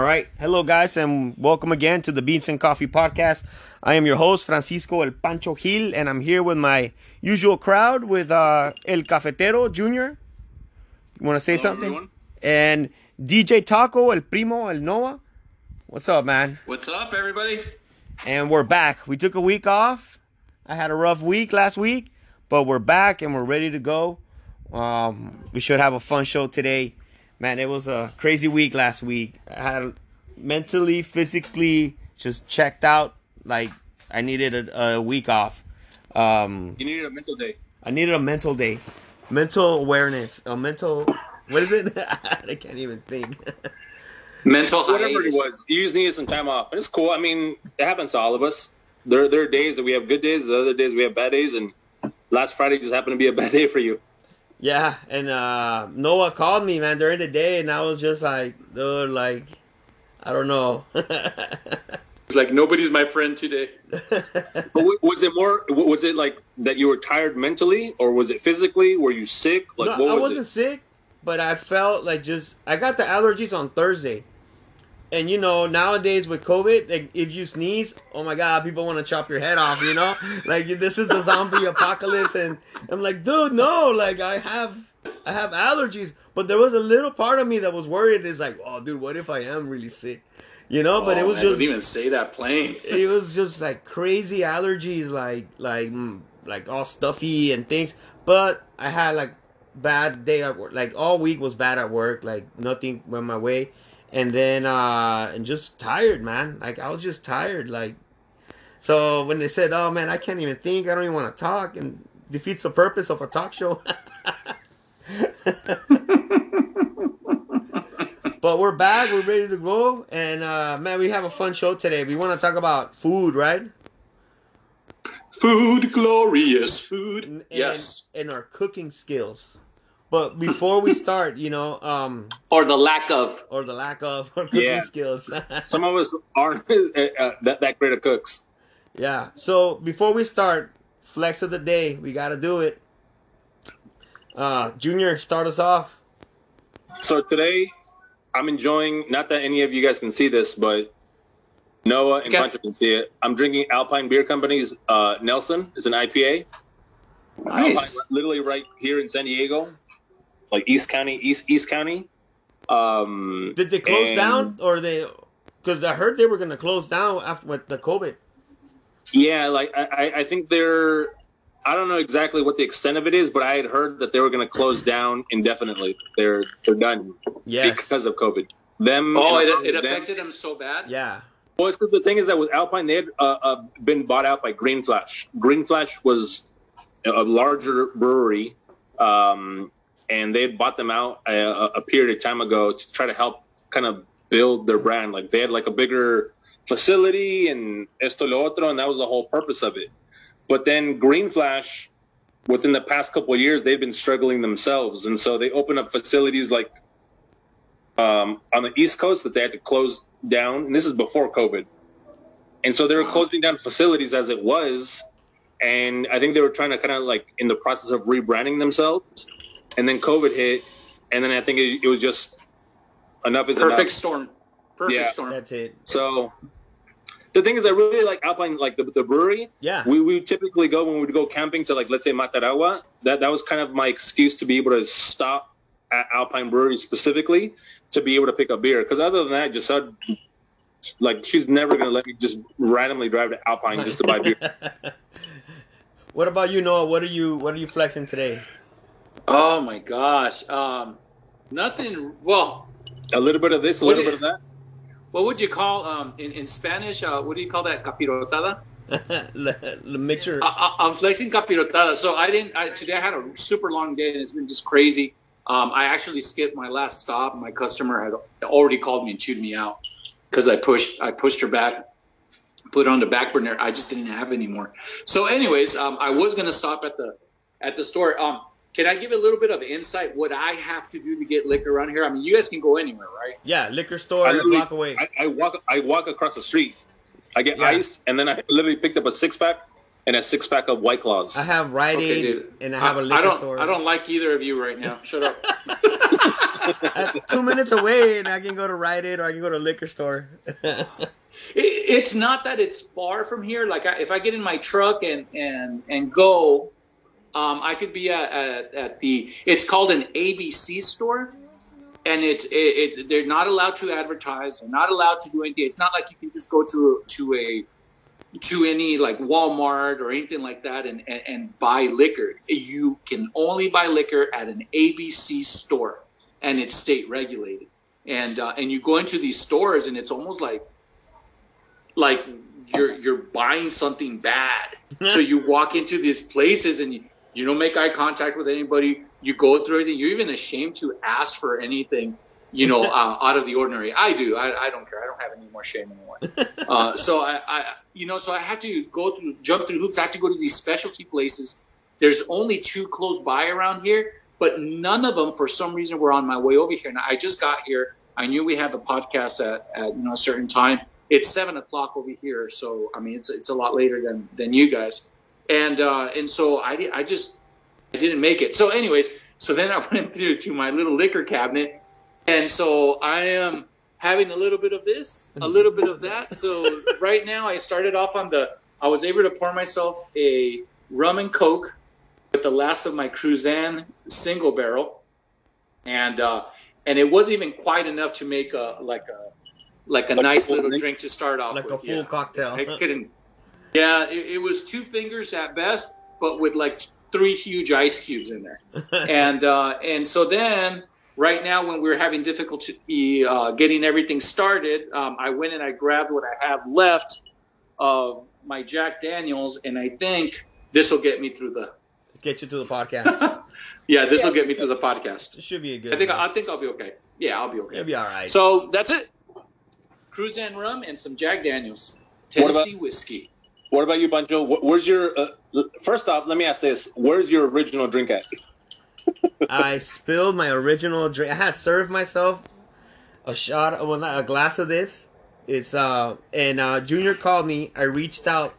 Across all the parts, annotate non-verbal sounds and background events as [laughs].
All right. Hello, guys, and welcome again to the Beans and Coffee Podcast. I am your host, Francisco El Pancho Gil, and I'm here with my usual crowd with uh, El Cafetero Jr. You want to say Hello, something? everyone. And DJ Taco, El Primo, El Noah. What's up, man? What's up, everybody? And we're back. We took a week off. I had a rough week last week, but we're back and we're ready to go. Um, we should have a fun show today. Man, it was a crazy week last week. I had mentally, physically just checked out. Like I needed a, a week off. Um, You needed a mental day. I needed a mental day, mental awareness, a mental. What is it? [laughs] I can't even think. Mental Whatever it was, you just needed some time off. And it's cool. I mean, it happens to all of us. There, there are days that we have good days, the other days we have bad days, and last Friday just happened to be a bad [laughs] day for you. Yeah, and uh, Noah called me, man, during the day, and I was just like, dude, like, I don't know. [laughs] It's like nobody's my friend today. [laughs] Was it more? Was it like that you were tired mentally, or was it physically? Were you sick? Like no, what I was wasn't it? sick, but I felt like just I got the allergies on Thursday, and you know nowadays with COVID, like if you sneeze, oh my god, people want to chop your head off. You know, like this is the zombie apocalypse, and I'm like, dude, no, like I have I have allergies, but there was a little part of me that was worried. It's like, oh, dude, what if I am really sick? You know, but Oh, it was man, just don't even say that plain. [laughs] it was just like crazy allergies, like like mm, like all stuffy and things. But I had like bad day at work. Like all week was bad at work. Like nothing went my way, and then uh and just tired, man. Like I was just tired. Like so when they said, "Oh man, I can't even think. I don't even want to talk," and defeats the purpose of a talk show. [laughs] But we're back. We're ready to go, and uh, man, we have a fun show today. We want to talk about food, right? Food, glorious food. and, yes. and our cooking skills. But before we start, you know, um, Or the lack of. or the lack of our cooking Yeah. skills. [laughs] Some of us aren't [laughs] uh, that that great of cooks. yeah. So before we start, flex of the day, we got to do it. Uh, Junior, start us off. So today, I'm enjoying. Not that any of you guys can see this, but Noah and Okay. Can see it. I'm drinking Alpine Beer Company's uh, Nelson. It's an IPA. Alpine, Nice. literally right here in San Diego, like East County, East East County. Um, Did they close and- down, or they? Because I heard they were going to close down after with the COVID. Yeah, like I, I- I think they're. I don't know exactly what the extent of it is, but I had heard that they were going to close down indefinitely. They're they're done Yes. because of COVID. Them. Oh, and it, it them- affected him so bad? yeah. Well, it's because the thing is that with Alpine, they had uh, uh, been bought out by Green Flash. Green Flash was a larger brewery, um, and they had bought them out a, a period of time ago to try to help kind of build their brand. Like they had like a bigger facility and esto lo otro, and that was the whole purpose of it. But then Green Flash, within the past couple of years, they've been struggling themselves, and so they opened up facilities like um, on the East Coast that they had to close down, and this is before COVID. And so they were closing down facilities as it was, and I think they were trying to kind of like in the process of rebranding themselves, and then COVID hit, and then I think it, it was just enough is Perfect enough. storm. Perfect Yeah. storm. That's it. So the thing is, I really like Alpine, like the, the brewery. Yeah. We we typically go when we would go camping to like let's say Mataragua. That that was kind of my excuse to be able to stop at Alpine Brewery specifically to be able to pick up beer. Because other than that, just said like she's never gonna let me just randomly drive to Alpine just to buy beer. [laughs] what about you, Noah? What are you What are you flexing today? Oh, my gosh. Um, nothing. Well, A little bit of this, a little is- bit of that. what would you call um, in, in Spanish? Uh, what do you call that? Capirotada? [laughs] the mixture. I, I, I'm flexing capirotada. So I didn't. I, today I had a super long day and it's been just crazy. Um, I actually skipped my last stop. My customer had already called me and chewed me out because I pushed. I pushed her back, put it on the back burner. I just didn't have anymore. So, anyways, um, I was gonna stop at the at the store. Um, can I give a little bit of insight what I have to do to get liquor around here? I mean, you guys can go anywhere, right? Yeah, liquor store I a literally- block away. I, I walk I walk across the street. I get Yeah. ice, and then I literally picked up a six pack and a six pack of White Claws. I have Rite Okay, Aid dude. and I have a I liquor don't. store. I don't like either of you right now. Shut up. [laughs] Two minutes away, and I can go to Rite Aid or I can go to a liquor store. [laughs] It, it's not that it's far from here. Like I, if I get in my truck and and and go, um, I could be at, at, at the. It's called an ABC store, and it's it, it's they're not allowed to advertise. They're not allowed to do anything. It's not like you can just go to to a to any like Walmart or anything like that and, and, and buy liquor. You can only buy liquor at an ABC store, and it's state regulated. And uh, and you go into these stores, and it's almost like like you're you're buying something bad. [laughs] so you walk into these places and you, you don't make eye contact with anybody. You go through everything. You're even ashamed to ask for anything, you know, [laughs] uh, out of the ordinary. I do. I, I don't care. I don't have any more shame anymore. [laughs] Uh, so I, I, you know, so I have to go through, jump through hoops. I have to go to these specialty places. There's only two close by around here, but none of them, for some reason, were on my way over here. Now I just got here. I knew we had the podcast at, at you know a certain time. It's seven o'clock over here, so I mean it's it's a lot later than than you guys. And uh, and so I I just I didn't make it. So anyways, so then I [laughs] went to to my little liquor cabinet, and so I am having a little bit of this, a little bit of that. So [laughs] right now I started off on the I was able to pour myself a rum and coke with the last of my Cruzan single barrel, and uh, and it wasn't even quite enough to make a like a like a Like nice full little drink? drink to start off with like with. a full yeah. cocktail. I couldn't. Yeah, it, it was two fingers at best, but with like three huge ice cubes in there. [laughs] and uh, and so then, right now, when we were having difficulty uh, getting everything started, um, I went and I grabbed what I have left of my Jack Daniels, and I think this will get me through the. Get you through the podcast. [laughs] Yeah, this will get me through the podcast. It should be a good. I think one. I think I'll be okay. Yeah, I'll be okay. It'll be all right. So that's it. Cruzan rum and some Jack Daniels, What about- Tennessee whiskey. What about you, Pancho? Where's your uh, first off? Let me ask this: Where's your original drink at? [laughs] I spilled my original drink. I had served myself a shot, well, not a glass of this. It's uh, and uh, Junior called me. I reached out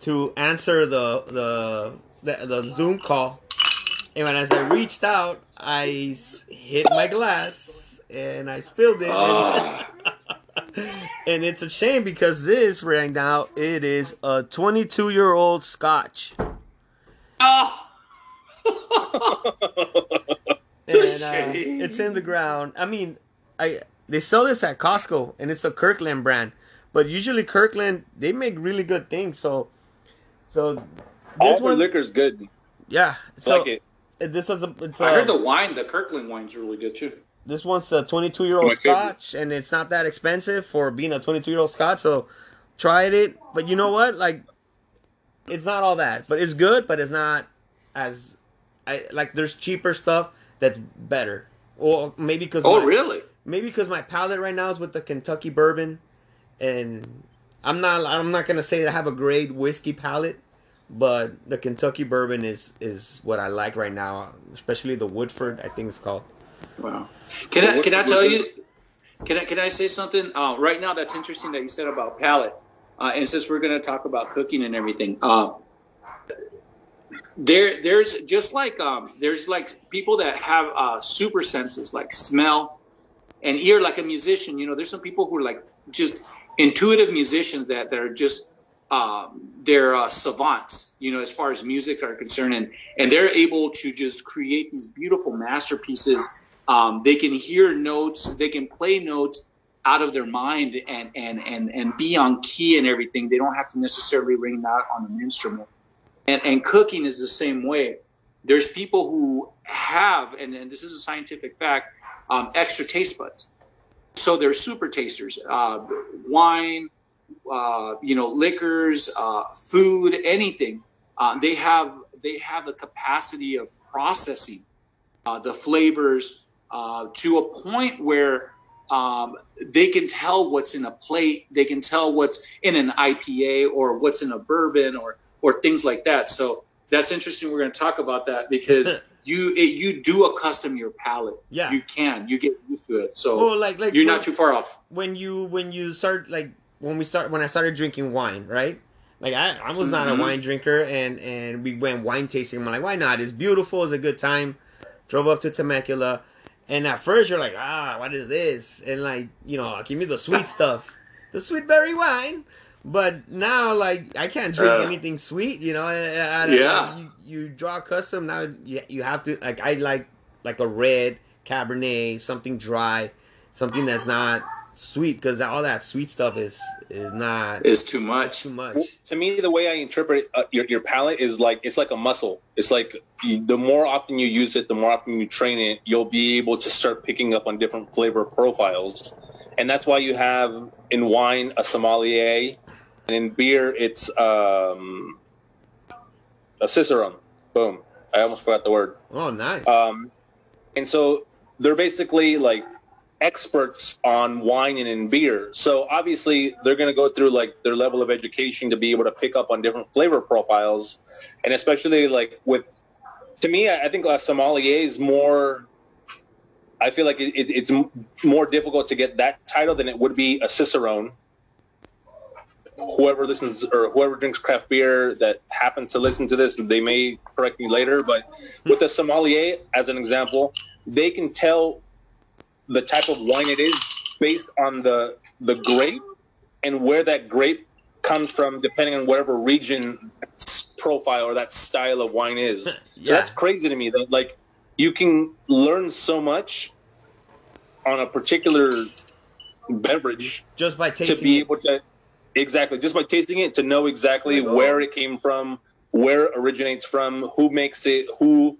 to answer the the the, the Zoom call, and when as I reached out, I hit my glass and I spilled it. Oh. [laughs] and it's a shame because this right now it is a 22 year old Scotch. Oh. [laughs] and uh, it's in the ground. I mean, I they sell this at Costco, and it's a Kirkland brand. But usually Kirkland they make really good things. So, so All this the one, liquor's good. yeah. I So like it. this is a, it's I a- heard the wine, the Kirkland wine's really good too. This one's a 22 year My old. Scotch, and it's not that expensive for being a 22 year old Scotch. So, tried it, but you know what? Like, it's not all that, but it's good, but it's not as I like. There's cheaper stuff that's better, or maybe because Oh, really? maybe because my palate right now is with the Kentucky bourbon, and I'm not I'm not gonna say that I have a great whiskey palate, but the Kentucky bourbon is is what I like right now, especially the Woodford. I think it's called. Wow. Can I can I tell you? Can I can I say something? Uh, right now, that's interesting that you said about palate. Uh, and since we're going to talk about cooking and everything, uh, there there's just like um, there's like people that have uh, super senses like smell and ear, like a musician. You know, there's some people who are like just intuitive musicians that that are just um, they're uh, savants. You know, as far as music are concerned, and and they're able to just create these beautiful masterpieces. Um, they can hear notes, they can play notes out of their mind and and and and be on key and everything. They don't have to necessarily ring out on an instrument. And and cooking is the same way. There's people who have, and, and this is a scientific fact, um, extra taste buds. So they're super tasters. Uh, wine, uh, you know, liquors, uh, food, anything. Uh, they have they have the capacity of processing uh, the flavors uh, to a point where um, they can tell what's in a plate. They can tell what's in an IPA or what's in a bourbon or or things like that. So that's interesting. We're going to talk about that because [laughs] you it, you do accustom your palate. Yeah. You can. You get used to it. So Well, like like you're when, not too far off. when you when you start like when we start when I started drinking wine, right? Like I, I was not Mhm. a wine drinker, and and we went wine tasting. I'm like, why not? It's beautiful. It's a good time. Drove up to Temecula, and at first you're like, ah, what is this? And like, you know, give me the sweet [laughs] stuff, the sweet berry wine. But now, like, I can't drink Uh. anything sweet. You know, Yeah. You, you draw custom now. You, you have to like. I like like a red Cabernet, something dry, something that's not sweet because all that sweet stuff is is not It's too much. too much. To me, the way I interpret uh, your your palate is like it's like a muscle. It's like the more often you use it, the more often you train it, you'll be able to start picking up on different flavor profiles, and that's why you have in wine a sommelier, and in beer it's um, a cicerone. Boom! I almost forgot the word. Oh, nice. Um, and so they're basically like experts on wine and in beer. So obviously they're going to go through like their level of education to be able to pick up on different flavor profiles, and especially like with, to me, I I think a sommelier is more. I feel like it, it, it's more difficult to get that title than it would be a cicerone. Whoever listens or whoever drinks craft beer that happens to listen to this, they may correct me later. But with hmm. a sommelier, as an example, they can tell the type of wine it is based on the the grape and where that grape comes from, depending on whatever region profile or that style of wine is. [laughs] So that's crazy to me. That like you can learn so much on a particular beverage Just by to be it. able to exactly just by tasting it to know exactly where it came from where it originates from who makes it who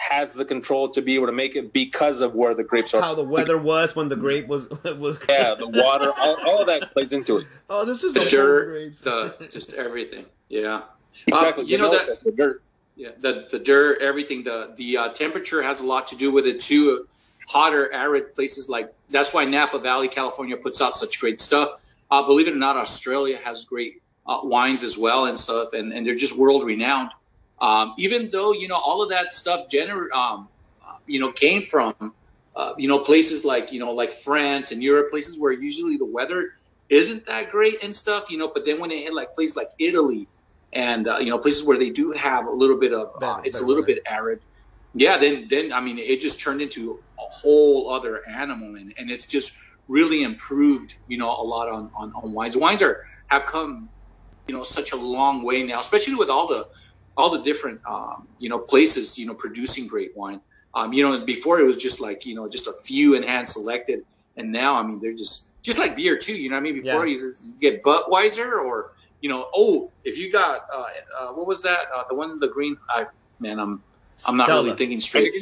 has the control to be able to make it because of where the grapes are how the weather was when the grape was [laughs] was. yeah the water all, all of that plays into it [laughs] Oh, this is The a dirt, grapes. the just everything. Yeah. exactly Uh, you The know nose, that- the dirt Yeah, the the dirt, everything, the the uh, temperature has a lot to do with it too. Hotter, arid places like that's why Napa Valley, California, puts out such great stuff. Uh, believe it or not, Australia has great uh, wines as well and stuff, and, and they're just world renowned. Um, even though you know all of that stuff, gener- um, you know, came from uh, you know places like you know like France and Europe, places where usually the weather isn't that great and stuff, you know. But then when it hit like places like Italy and uh, you know places where they do have a little bit of uh, it's a little bit arid yeah then then i mean it just turned into a whole other animal and, and it's just really improved you know a lot on, on on wines wines are have come you know such a long way now especially with all the all the different um, you know places you know producing great wine. Um, you know before it was just like you know just a few and hand selected. And now i mean they're just just like beer too you know what i mean? Before Yeah. you get budweiser or you know oh if you got uh, uh, what was that? Uh, the one the green i man i'm i'm not Stella. really thinking straight.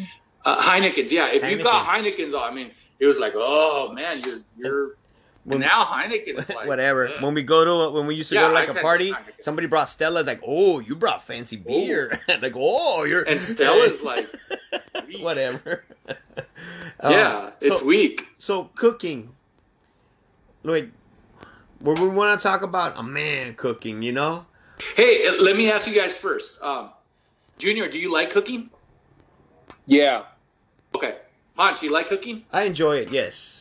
Uh, Heineken's, yeah. If you got Heineken's, I mean, it was like, oh man, you're you're When- now Heineken is [laughs] like Whatever. yeah. When we go to when we used to Yeah, go to like a party, somebody brought Stella. Like, oh, you brought fancy beer. [laughs] like, oh, you're and Stella's like, [laughs] whatever. Um, yeah, it's so, weak. so cooking. Like, where we want to talk about a man cooking, you know? Hey, uh, let me ask you guys first. Um, Junior, do you like cooking? yeah Okay, Ponch, you like cooking? I enjoy it. Yes.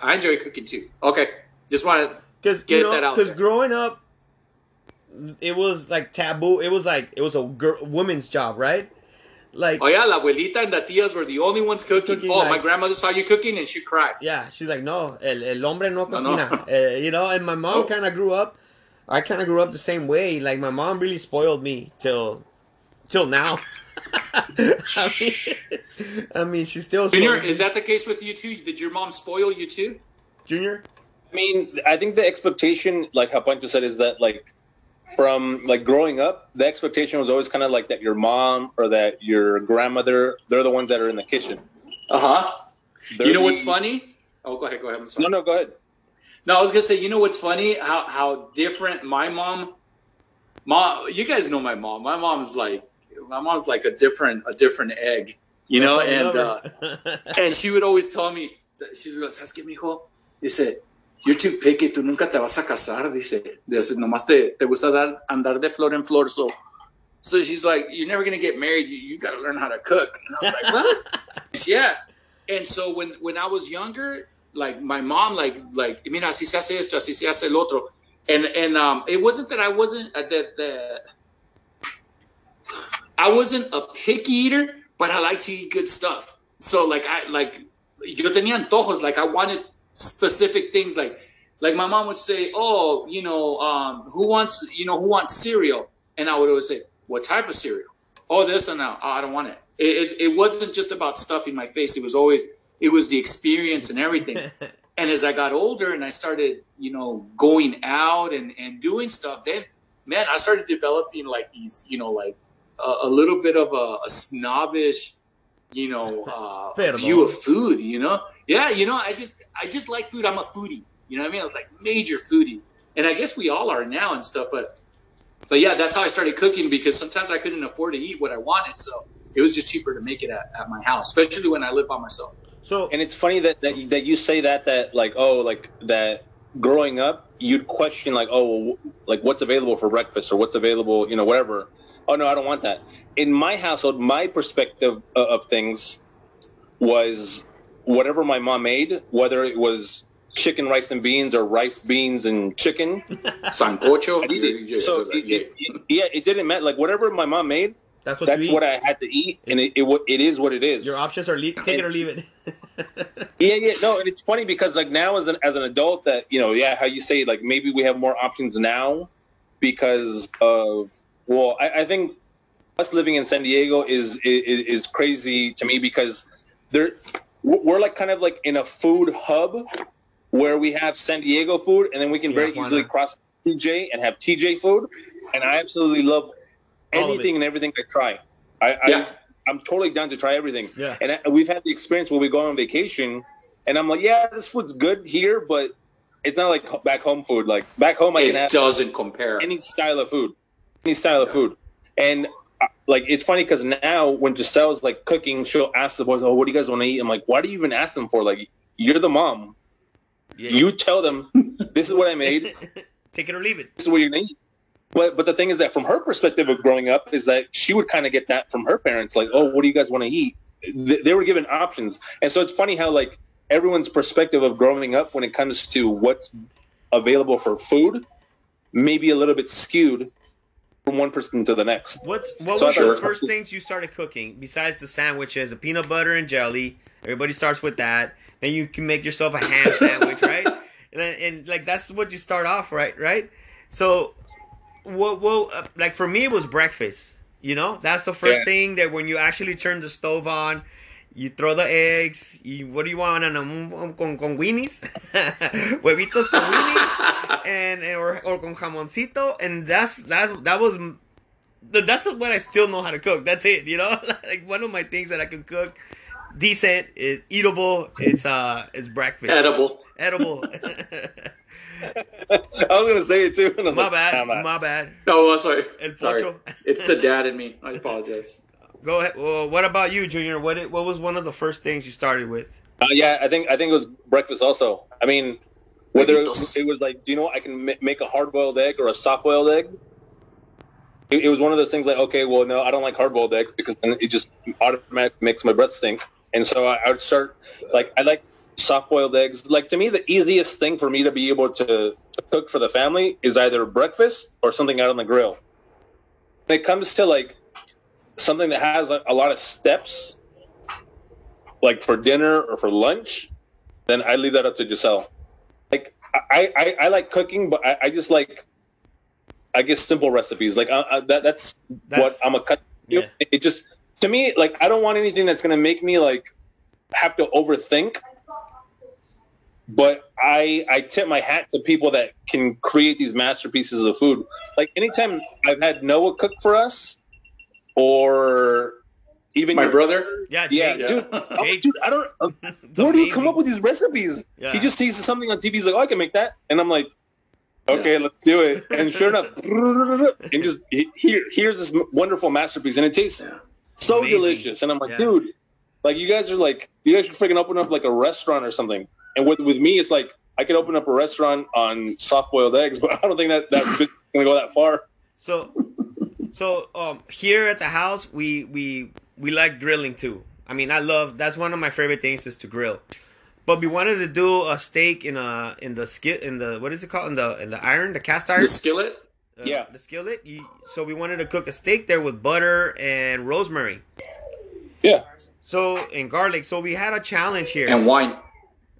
I enjoy cooking too. Okay, just want to Get you know, that out because growing up, it was like taboo. It was like it was a girl, woman's job, right? Like, Oh yeah, la abuelita and the tias were the only ones cooking. Cooking, oh, my grandmother saw you cooking and she cried. yeah, she's like, no, el, el hombre no No, no. cocina, Uh, [laughs] you know. And my mom Oh. kind of grew up. I kind of grew up the same way. Like my mom really spoiled me till, till now. [laughs] I mean, I mean, she still Junior, spoils is that the case with you too? Did your mom spoil you too? Junior? I mean, I think the expectation, like how Pancho said, is that like from like growing up, the expectation was always kind of like that your mom or that your grandmother, they're the ones that are in the kitchen. Uh huh. You know what's funny? Oh, go ahead, go ahead. I'm sorry. No, no, go ahead. No, I was gonna say, you know what's funny? How how different my mom, mom. You guys know my mom. My mom's like, my mom's like a different a different egg, you know. And uh, and she would always tell me, she's like, ¿sabes qué, mijo? Dice, you're too picky. Tú nunca te vas a casar. Dice, dice nomás te te gusta dar andar de flor en flor. So, so she's like, you're never gonna get married. You, you got to learn how to cook. And I was like, what? [laughs] yeah. And so when when I was younger, like my mom, like like mira así se hace esto, así se hace el otro. and and um, it wasn't that I wasn't uh, that that I wasn't a picky eater, but I like to eat good stuff. So like I like yo tenía antojos, like I wanted specific things like like my mom would say, "Oh, you know, um, who wants you know who wants cereal?" And I would always say, "What type of cereal?" Oh, this and now. Oh, I don't want it. It, it. it wasn't just about stuffing my face. It was always it was the experience and everything. [laughs] and as I got older and I started, you know, going out and and doing stuff, then man, I started developing like these, you know, like a, a little bit of a, a snobbish, you know, uh, [laughs] view of food. You know, yeah, you know, I just I just like food. I'm a foodie. You know what I mean? I was like major foodie, and I guess we all are now and stuff. But but yeah, that's how I started cooking because sometimes I couldn't afford to eat what I wanted, so it was just cheaper to make it at, at my house, especially when I live by myself. So and it's funny that that, that you say that that like oh like that growing up you'd question like oh like what's available for breakfast or what's available you know whatever oh no i don't want that. In my household my perspective uh, of things was whatever my mom made whether it was chicken rice and beans or rice beans and chicken. [laughs] Sancocho? So it, it, it, yeah it didn't matter. Like whatever my mom made that's what that's what I had to eat, and it, it, it is what it is. Your options are leave, take it or leave it. [laughs] yeah, yeah, no, and it's funny because like now as an as an adult, that you know, yeah, how you say like maybe we have more options now because of well, I, I think us living in San Diego is, is is crazy to me because there we're like kind of like in a food hub where we have San Diego food, and then we can yeah, very easily not? cross TJ and have TJ food, and I absolutely love anything and everything I try. I, yeah. I am totally down to try everything. Yeah. And I, we've had the experience where we go on vacation, and I'm like, yeah, this food's good here, but it's not like back home food. Like back home, I it can have doesn't compare any style of food, any style of food, and. Uh, like it's funny because now when Giselle's like cooking, she'll ask the boys, "Oh, what do you guys want to eat?" I'm like, "Why do you even ask them for? Like, you're the mom. Yeah. You tell them this is what I made. [laughs] Take it or leave it. This is what you're gonna eat." But but the thing is that from her perspective of growing up is that she would kind of get that from her parents, like, oh, what do you guys want to eat? They were given options, and so it's funny how like everyone's perspective of growing up when it comes to what's available for food may be a little bit skewed from one person to the next. What's what so was the first things you started cooking besides the sandwiches, a peanut butter and jelly? Everybody starts with that. Then you can make yourself a ham [laughs] sandwich, right? And, and like that's what you start off, right? Right. So what? well uh, like for me, it was breakfast. You know, that's the first yeah. thing that when you actually turn the stove on, you throw the eggs. You, what do you want? And, Um, con, con weenies, [laughs] huevitos con weenies, and or, or con jamoncito, and that's that's that was that's what I still know how to cook. That's it. You know, [laughs] like one of my things that I can cook decent, is eatable. It's uh, it's breakfast. Edible. Edible. [laughs] I was gonna say it too. My, like, bad. Nah, my bad. Oh, sorry. El sorry. It's the dad in me. I apologize. Go ahead. Well, what about you, Junior? What what was one of the first things you started with? Uh, yeah, I think I think it was breakfast. Also, I mean, whether it, it was like, do you know, I can make a hard boiled egg or a soft boiled egg. It, it, was one of those things like, okay, well, no, I don't like hard boiled eggs because it just automatically makes my breath stink. And so I, I would start like I like soft boiled eggs. Like to me, the easiest thing for me to be able to, to cook for the family is either breakfast or something out on the grill. When it comes to like something that has a, a lot of steps, like for dinner or for lunch, then I leave that up to Giselle. Like I, I, I like cooking, but I, I, just like I guess simple recipes. Like I, I, that, that's, that's, what I'm a cut. Yeah. It just to me like I don't want anything that's gonna make me like have to overthink but I I tip my hat to people that can create these masterpieces of food. Like anytime I've had Noah cook for us, or even my your, brother. Yeah, yeah, Jake, dude, yeah. Oh, dude, I don't. Uh, [laughs] where do you come up with these recipes? Yeah. He just sees something on TV. He's like, "Oh, I can make that," and I'm like, "Okay, yeah. let's do it." And sure enough, [laughs] and just here, here's this wonderful masterpiece, and it tastes so amazing. delicious. And I'm like, dude, like you guys are like, you guys should freaking open up like a restaurant or something. And with with me, it's like I could open up a restaurant on soft boiled eggs, [laughs] but I don't think that that's gonna go that far. So, so um, here at the house, we we we like grilling too. I mean, I love that's one of my favorite things is to grill. but we wanted to do a steak in a in the skit in the what is it called in the in the iron the cast iron The skillet. uh, Yeah. the skillet. You, so we wanted to cook a steak there with butter and rosemary. Yeah. So and garlic. So we had a challenge here. And wine.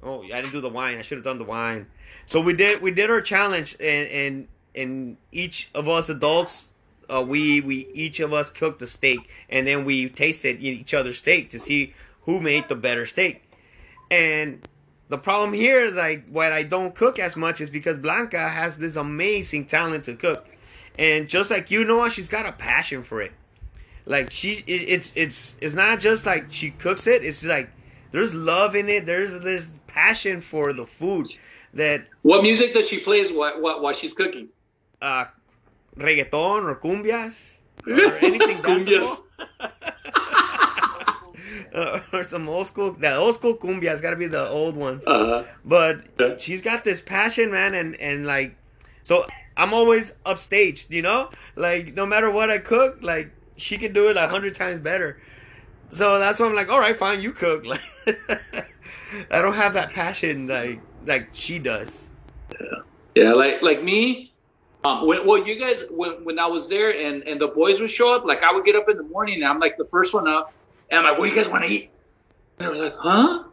Oh, I didn't do the wine. I should have done the wine. So we did we did our challenge and and and each of us adults uh, we we each of us cooked a steak and then we tasted each other's steak to see who made the better steak. And the problem here, like what I don't cook as much, is because Blanca has this amazing talent to cook, and just like you, Noah, she's got a passion for it. Like she, it's it's it's not just like she cooks it. It's like there's love in it. There's this passion for the food that What music does she plays while, while, while she's cooking? uh, reggaeton or cumbias or [laughs] anything Cumbias. uh, [laughs] or some old school. The old school cumbias got to be the old ones. Uh, But she's got this passion, man, and and like, so I'm always upstaged, you know. Like no matter what I cook, like she can do it like hundred times better. So that's why I'm like, all right, fine, you cook. Like, [laughs] I don't have that passion like like she does. Yeah, yeah, like like me. Um, when, well, you guys, when, when I was there and, and the boys would show up, like I would get up in the morning and I'm like the first one up, and I'm like, "What do you guys want to eat?" And they were like, "Huh?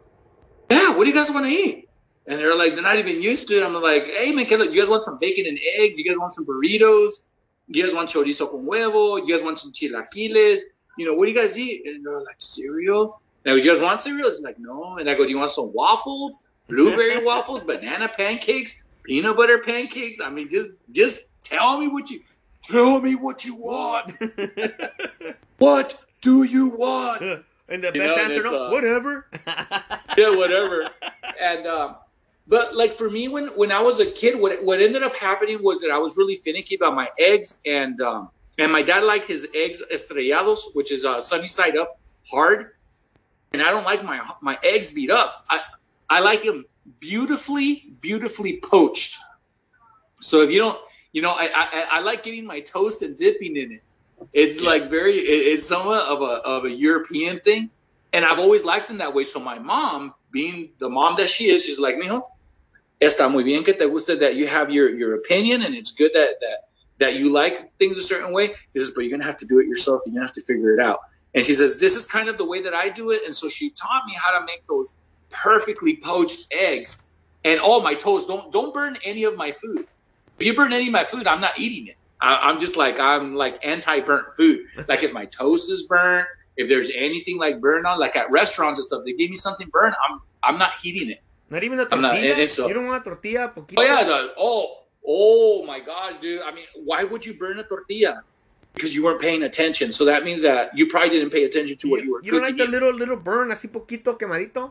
Yeah, what do you guys want to eat?" And they're like, they're not even used to it. I'm like, "Hey man, you guys want some bacon and eggs? You guys want some burritos? You guys want chorizo con huevo? You guys want some chilaquiles? You know, what do you guys eat?" And they're like, "Cereal." And you guys want cereal? It's like, no. And I go, do you want some waffles? Blueberry [laughs] waffles, banana pancakes, peanut butter pancakes. I mean, just just tell me what you tell me what you want. [laughs] What do you want? [laughs] and the You best know, answer, no, uh, whatever. [laughs] yeah, whatever. And um, but like for me, when when I was a kid, what what ended up happening was that I was really finicky about my eggs, and um, and my dad liked his eggs estrellados, which is uh, sunny side up, hard. And I don't like my my eggs beat up. I I like them beautifully, beautifully poached. So if you don't, you know, I I, I like getting my toast and dipping in it. It's like very, it- it's somewhat of a of a European thing and I've always liked them that way. So my mom, being the mom that she is, she's like, mijo, está muy bien que te guste that you have your your opinion, and it's good that that that you like things a certain way. This is, but you're gonna have to do it yourself. You're gonna have to figure it out. And she says, this is kind of the way that I do it. And so she taught me how to make those perfectly poached eggs. And all my toast, don't don't burn any of my food. If you burn any of my food, I'm not eating it. I, I'm just like I'm like anti-burnt food. [laughs] Like if my toast is burnt, if there's anything like burnt on, like at restaurants and stuff, they give me something burnt. I'm I'm not heating it. Not even a I'm not- tortilla. it's a- you don't want a tortilla, poquito. Oh yeah, the, oh oh my gosh, dude. I mean, why would you burn a tortilla? Because you weren't paying attention. So that means that you probably didn't pay attention to what you were You don't like the little little burn, así poquito quemadito.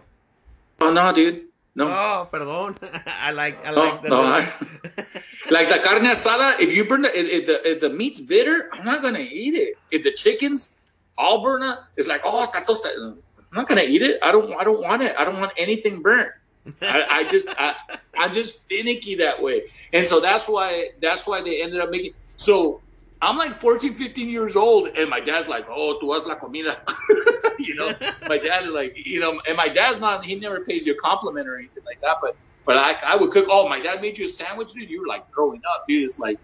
Oh no, dude. No. Oh, perdón. [laughs] I like I No, like the no, little- [laughs] like the carne asada, if you burn the if, if the if the meat's bitter, I'm not gonna eat it. If the chicken's all burnt up, it's like oh está tosta. I'm not gonna eat it. I don't I don't want it. I don't want anything burnt. I, I just I, I'm just finicky that way, and so that's why that's why they ended up making. So I'm like 14, 15 years old, and my dad's like, "Oh, tú haz la comida," [laughs] you know. My dad like, you know, and my dad's not. He never pays you a compliment or anything like that, but but I, I would cook. Oh, my dad made you a sandwich, dude. You were like growing up, dude. It's like,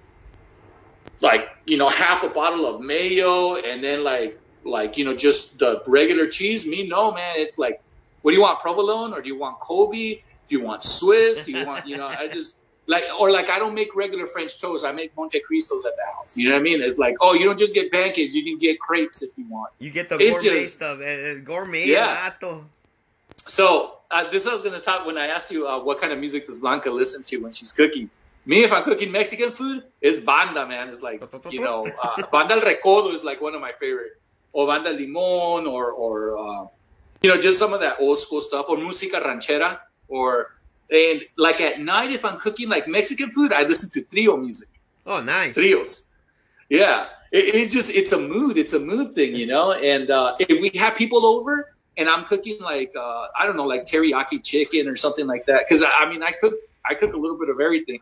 like you know, half a bottle of mayo, and then like, like you know, just the regular cheese. Me, no, man. It's like, what do you want, provolone, or do you want Colby? Do you want Swiss? Do you want, you know? I just like, or like, I don't make regular French toast. I make Monte Cristos at the house. You know what I mean? It's like, oh, you don't just get pancakes. You can get crepes if you want. You get the It's gourmet just- stuff. eh, gourmet, Yeah. vato. So uh, this I was going to talk when I asked you uh, what kind of music does Blanca listen to when she's cooking. Me, if I'm cooking Mexican food, it's banda, man. It's like you know, [laughs] uh, banda el recodo is like one of my favorite, or banda limon, or or uh, you know, just some of that old school stuff, or música ranchera, or and like at night if I'm cooking like Mexican food, I listen to trio music Oh, nice. trios. Yeah, it, it's just it's a mood. It's a mood thing, you know. And uh, if we have people over and I'm cooking like uh, I don't know, like teriyaki chicken or something like that, because I, I mean I cook I cook a little bit of everything.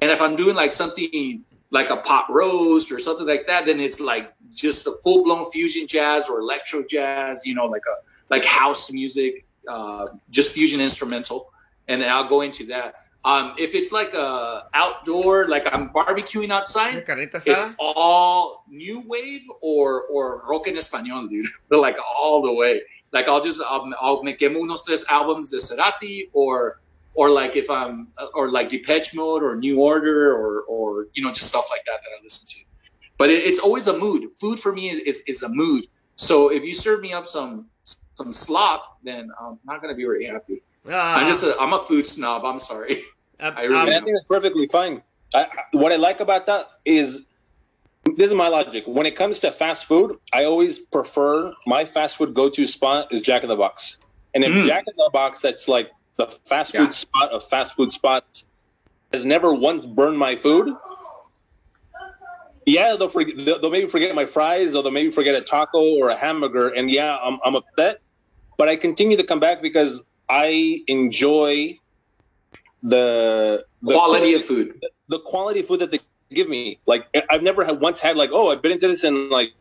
And if I'm doing like something like a pot roast or something like that, then it's like just a full blown fusion jazz or electro jazz, you know, like a like house music. uh, just fusion instrumental, and then I'll go into that. Um, if it's like a outdoor, like I'm barbecuing outside, it's all new wave or or rock en español, dude. [laughs] Like all the way. Like I'll just I'll, I'll make unos tres albums de Cerati or or like if I'm or like Depeche Mode or New Order or or you know just stuff like that that I listen to. But it, it's always a mood. Food for me is, is, is a mood. So if you serve me up some some slop, then I'm not gonna be very happy. Uh, I'm just a, I'm a food snob. I'm sorry. Uh, I, really I think it's perfectly fine. I, what I like about that is this is my logic. When it comes to fast food, I always prefer my fast food go to spot is Jack in the Box. And if mm. Jack in the Box, that's like the fast food yeah. spot of fast food spots, has never once burned my food. Yeah, they'll, forget, they'll maybe forget my fries, or they'll maybe forget a taco or a hamburger, and yeah, I'm, I'm upset. But I continue to come back because I enjoy the, the quality of food, the, the quality of food that they give me. Like I've never had once had like, oh, I've been into this and like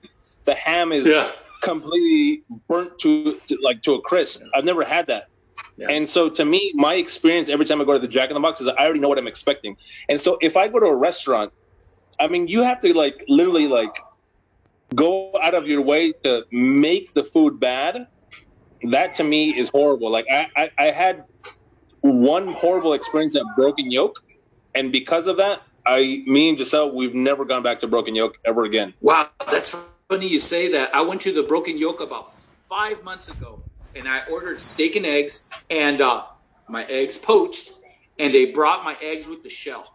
the ham is yeah. completely burnt to, to, like to a crisp. I've never had that. Yeah. And so to me, my experience every time I go to the Jack in the Box is I already know what I'm expecting. And so if I go to a restaurant, I mean, you have to like literally like go out of your way to make the food bad. That to me is horrible. Like I, I, I had one horrible experience at Broken Yolk, and because of that, I, me and Giselle, we've never gone back to Broken Yolk ever again. Wow, that's funny you say that. I went to the Broken Yolk about five months ago, and I ordered steak and eggs, and uh, my eggs poached, and they brought my eggs with the shell.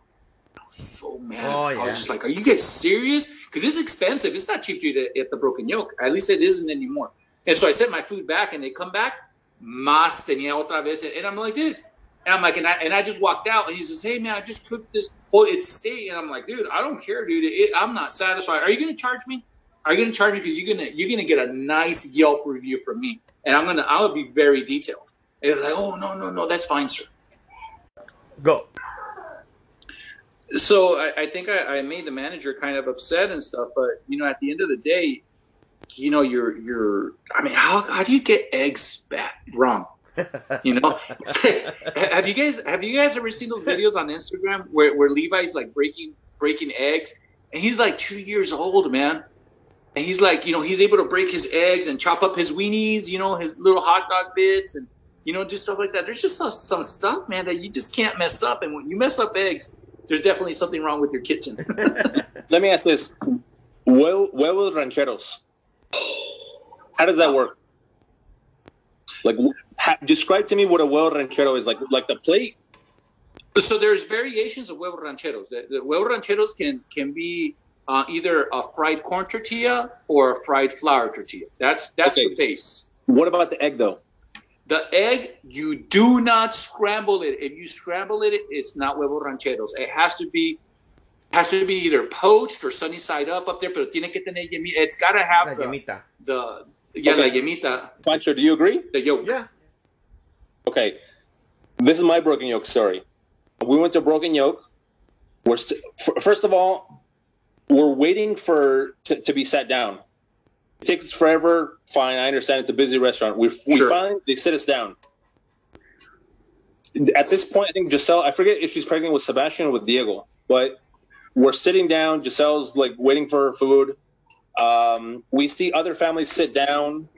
I was so mad. Oh, yeah. I was just like, "Are you guys serious?" Because it's expensive. It's not cheap to eat at the Broken Yolk. At least it isn't anymore. And so I sent my food back, and they come back. Más tenía otra vez, and I'm like, dude, and I'm like, and I, and I just walked out, and he says, "Hey man, I just cooked this. Well, it's steak." And I'm like, "Dude, I don't care, dude. It, I'm not satisfied. Are you going to charge me? Are you going to charge me because you're gonna you're gonna get a nice Yelp review from me, and I'm gonna I'll be very detailed." And they're like, "Oh no, no, no, that's fine, sir." Go. So I, I think I, I made the manager kind of upset and stuff, but you know, at the end of the day, you know, you're you're. I mean, how how do you get eggs back wrong? you know? [laughs] Have you guys have you guys ever seen those videos on instagram where, where levi's like breaking breaking eggs? And he's like two years old man. And he's like you know he's able to break his eggs and chop up his weenies you know his little hot dog bits and you know do stuff like that. There's just some, some stuff man that you just can't mess up. And when you mess up eggs there's definitely something wrong with your kitchen. [laughs] [laughs] Let me ask this. Huevos rancheros how does that work like ha- describe to me what a huevo ranchero is like. Like the plate. So there's variations of huevo rancheros. The, the huevo rancheros can can be uh, either a fried corn tortilla or a fried flour tortilla. That's that's okay. the base. What about the egg though? The egg, you do not scramble it. If you scramble it, it's not huevo rancheros. It has to be has to be either poached or sunny side up up there, pero tiene que tener yemita. It's got to have the, the, yeah, okay. la yemita. Pancho, do you agree? The yolk. Yeah. Okay, this is my broken yolk story. We went to Broken Yolk. We're st- first of all, we're waiting for to, to be sat down. It takes forever. Fine, I understand. It's a busy restaurant. We we sure. finally they sit us down. At this point, I think Giselle. I forget if she's pregnant with Sebastian or with Diego, but we're sitting down. Giselle's like waiting for her food. Um, we see other families sit down.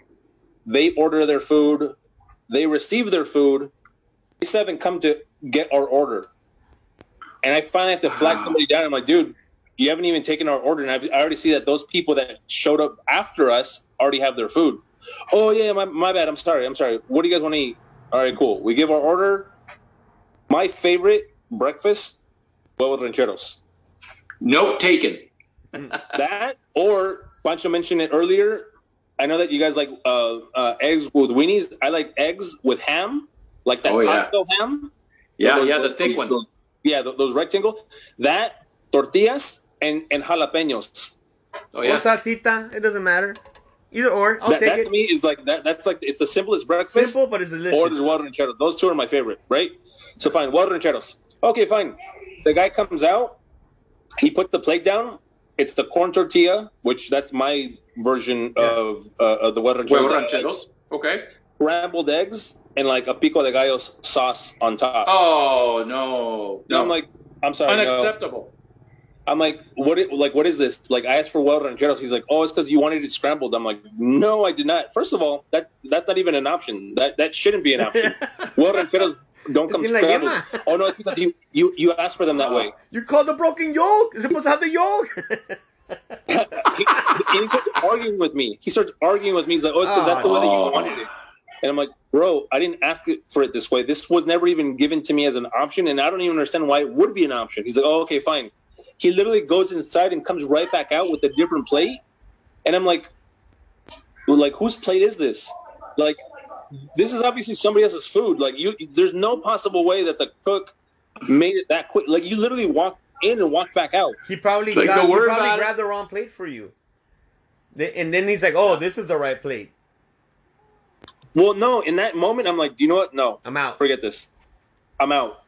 They order their food. They receive their food. We haven't come to get our order. And I finally have to flag wow. somebody down. I'm like, dude, you haven't even taken our order. And I've, i already see that those people that showed up after us already have their food. Oh, yeah, my, my bad. I'm sorry. I'm sorry. What do you guys want to eat? All right, cool. We give our order. My favorite breakfast, huevos rancheros. Note taken. [laughs] that or Pancho mentioned it earlier. I know that you guys like uh, uh, eggs with weenies. I like eggs with ham, like that oh, taco yeah. ham. Yeah, those, yeah, the thick ones. Those, yeah, those, those rectangle. That tortillas and and jalapenos. Oh yeah. Or salsita. It doesn't matter. Either or, I'll that, take that it. to me is like that. That's like it's the simplest breakfast. Simple, but it's delicious. Or the water rancheros. Those two are my favorite, right? So fine, water and rancheros. Okay, fine. The guy comes out. He put the plate down. It's the corn tortilla, which that's my version yeah. of uh, of the huevo rancheros. Okay. Scrambled eggs and like a pico de gallo sauce on top. Oh no, And I'm like, I'm sorry, no. unacceptable. I'm like, what? i- Like, what is this? Like, I asked for well rancheros. He's like, oh, it's because you wanted it scrambled. I'm like, no, I did not. First of all, that that's not even an option. That that shouldn't be an option. [laughs] well rancheros don't come scrambled. Oh no, it's because you you you asked for them that way. [gasps] You called the broken yolk. It's supposed to have the yolk. [laughs] he, he starts arguing with me. He starts arguing with me. He's like, "Oh, it's because that's the way that you Oh. wanted it." And I'm like, "Bro, I didn't ask it for it this way. This was never even given to me as an option, and I don't even understand why it would be an option." He's like, "Oh, okay, fine." He literally goes inside and comes right back out with a different plate, and I'm like, "Like, whose plate is this? Like, this is obviously somebody else's food. Like, you, there's no possible way that the cook made it that quick. Like, you literally walked in and walked back out." he probably like, got, don't he worry probably about it. grabbed the wrong plate for you. And then he's like, "Oh, this is the right plate. Well, no, in that moment, I'm like, "Do you know what? No, I'm out." forget this. I'm out.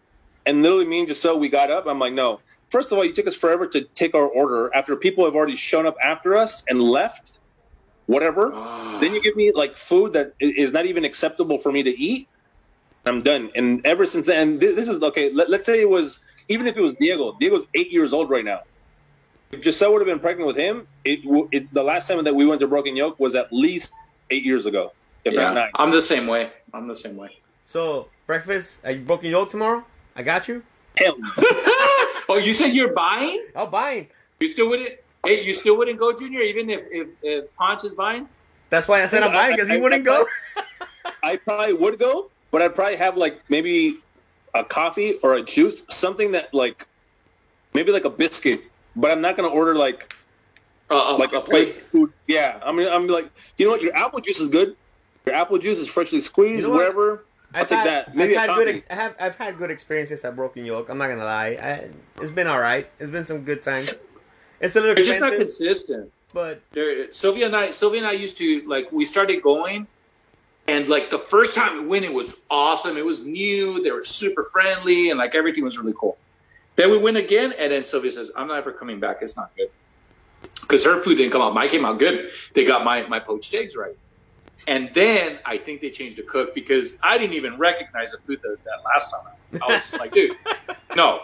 And literally, me and Giselle, we got up. I'm like, no. First of all, you took us forever to take our order after people have already shown up after us and left. Whatever. Ah. Then you give me like food that is not even acceptable for me to eat. I'm done. And ever since then, thi- this is okay. Let, let's say it was even if it was Diego. Diego's eight years old right now. If Giselle would have been pregnant with him, it, w- it the last time that we went to Broken Yolk was at least eight years ago, if yeah, not nine. I'm the same way. I'm the same way. So breakfast, are you broken yolk tomorrow? I got you. Hell, [laughs] oh, you said you're buying? I'll buy. You still wouldn't? Hey, you still wouldn't go, Junior, even if if, if Ponch is buying? That's why I said I'm buying because he I- wouldn't I- go. [laughs] I probably would go, but I'd probably have like maybe a coffee or a juice, something that like maybe like a biscuit. But I'm not gonna order like Uh, like a a plate plate. of food. Yeah, I mean I'm like, you know what? Your apple juice is good. Your apple juice is freshly squeezed, You know what? wherever. I'll I've take had, that. Maybe I've a had good. I have. I've had good experiences at Broken Yolk. I'm not gonna lie. I, it's been all right. It's been some good times. It's a little It's just not consistent. but There, Sylvia and I, Sylvia and I used to like we started going, and like the first time we went, it was awesome. It was new. They were super friendly, and like everything was really cool. Then we went again, and then Sylvia says, "I'm not ever coming back. It's not good." Because her food didn't come out. Mine came out good. They got my my poached eggs right. And then I think they changed the cook because I didn't even recognize the food that, that last time. I was just like, dude, no.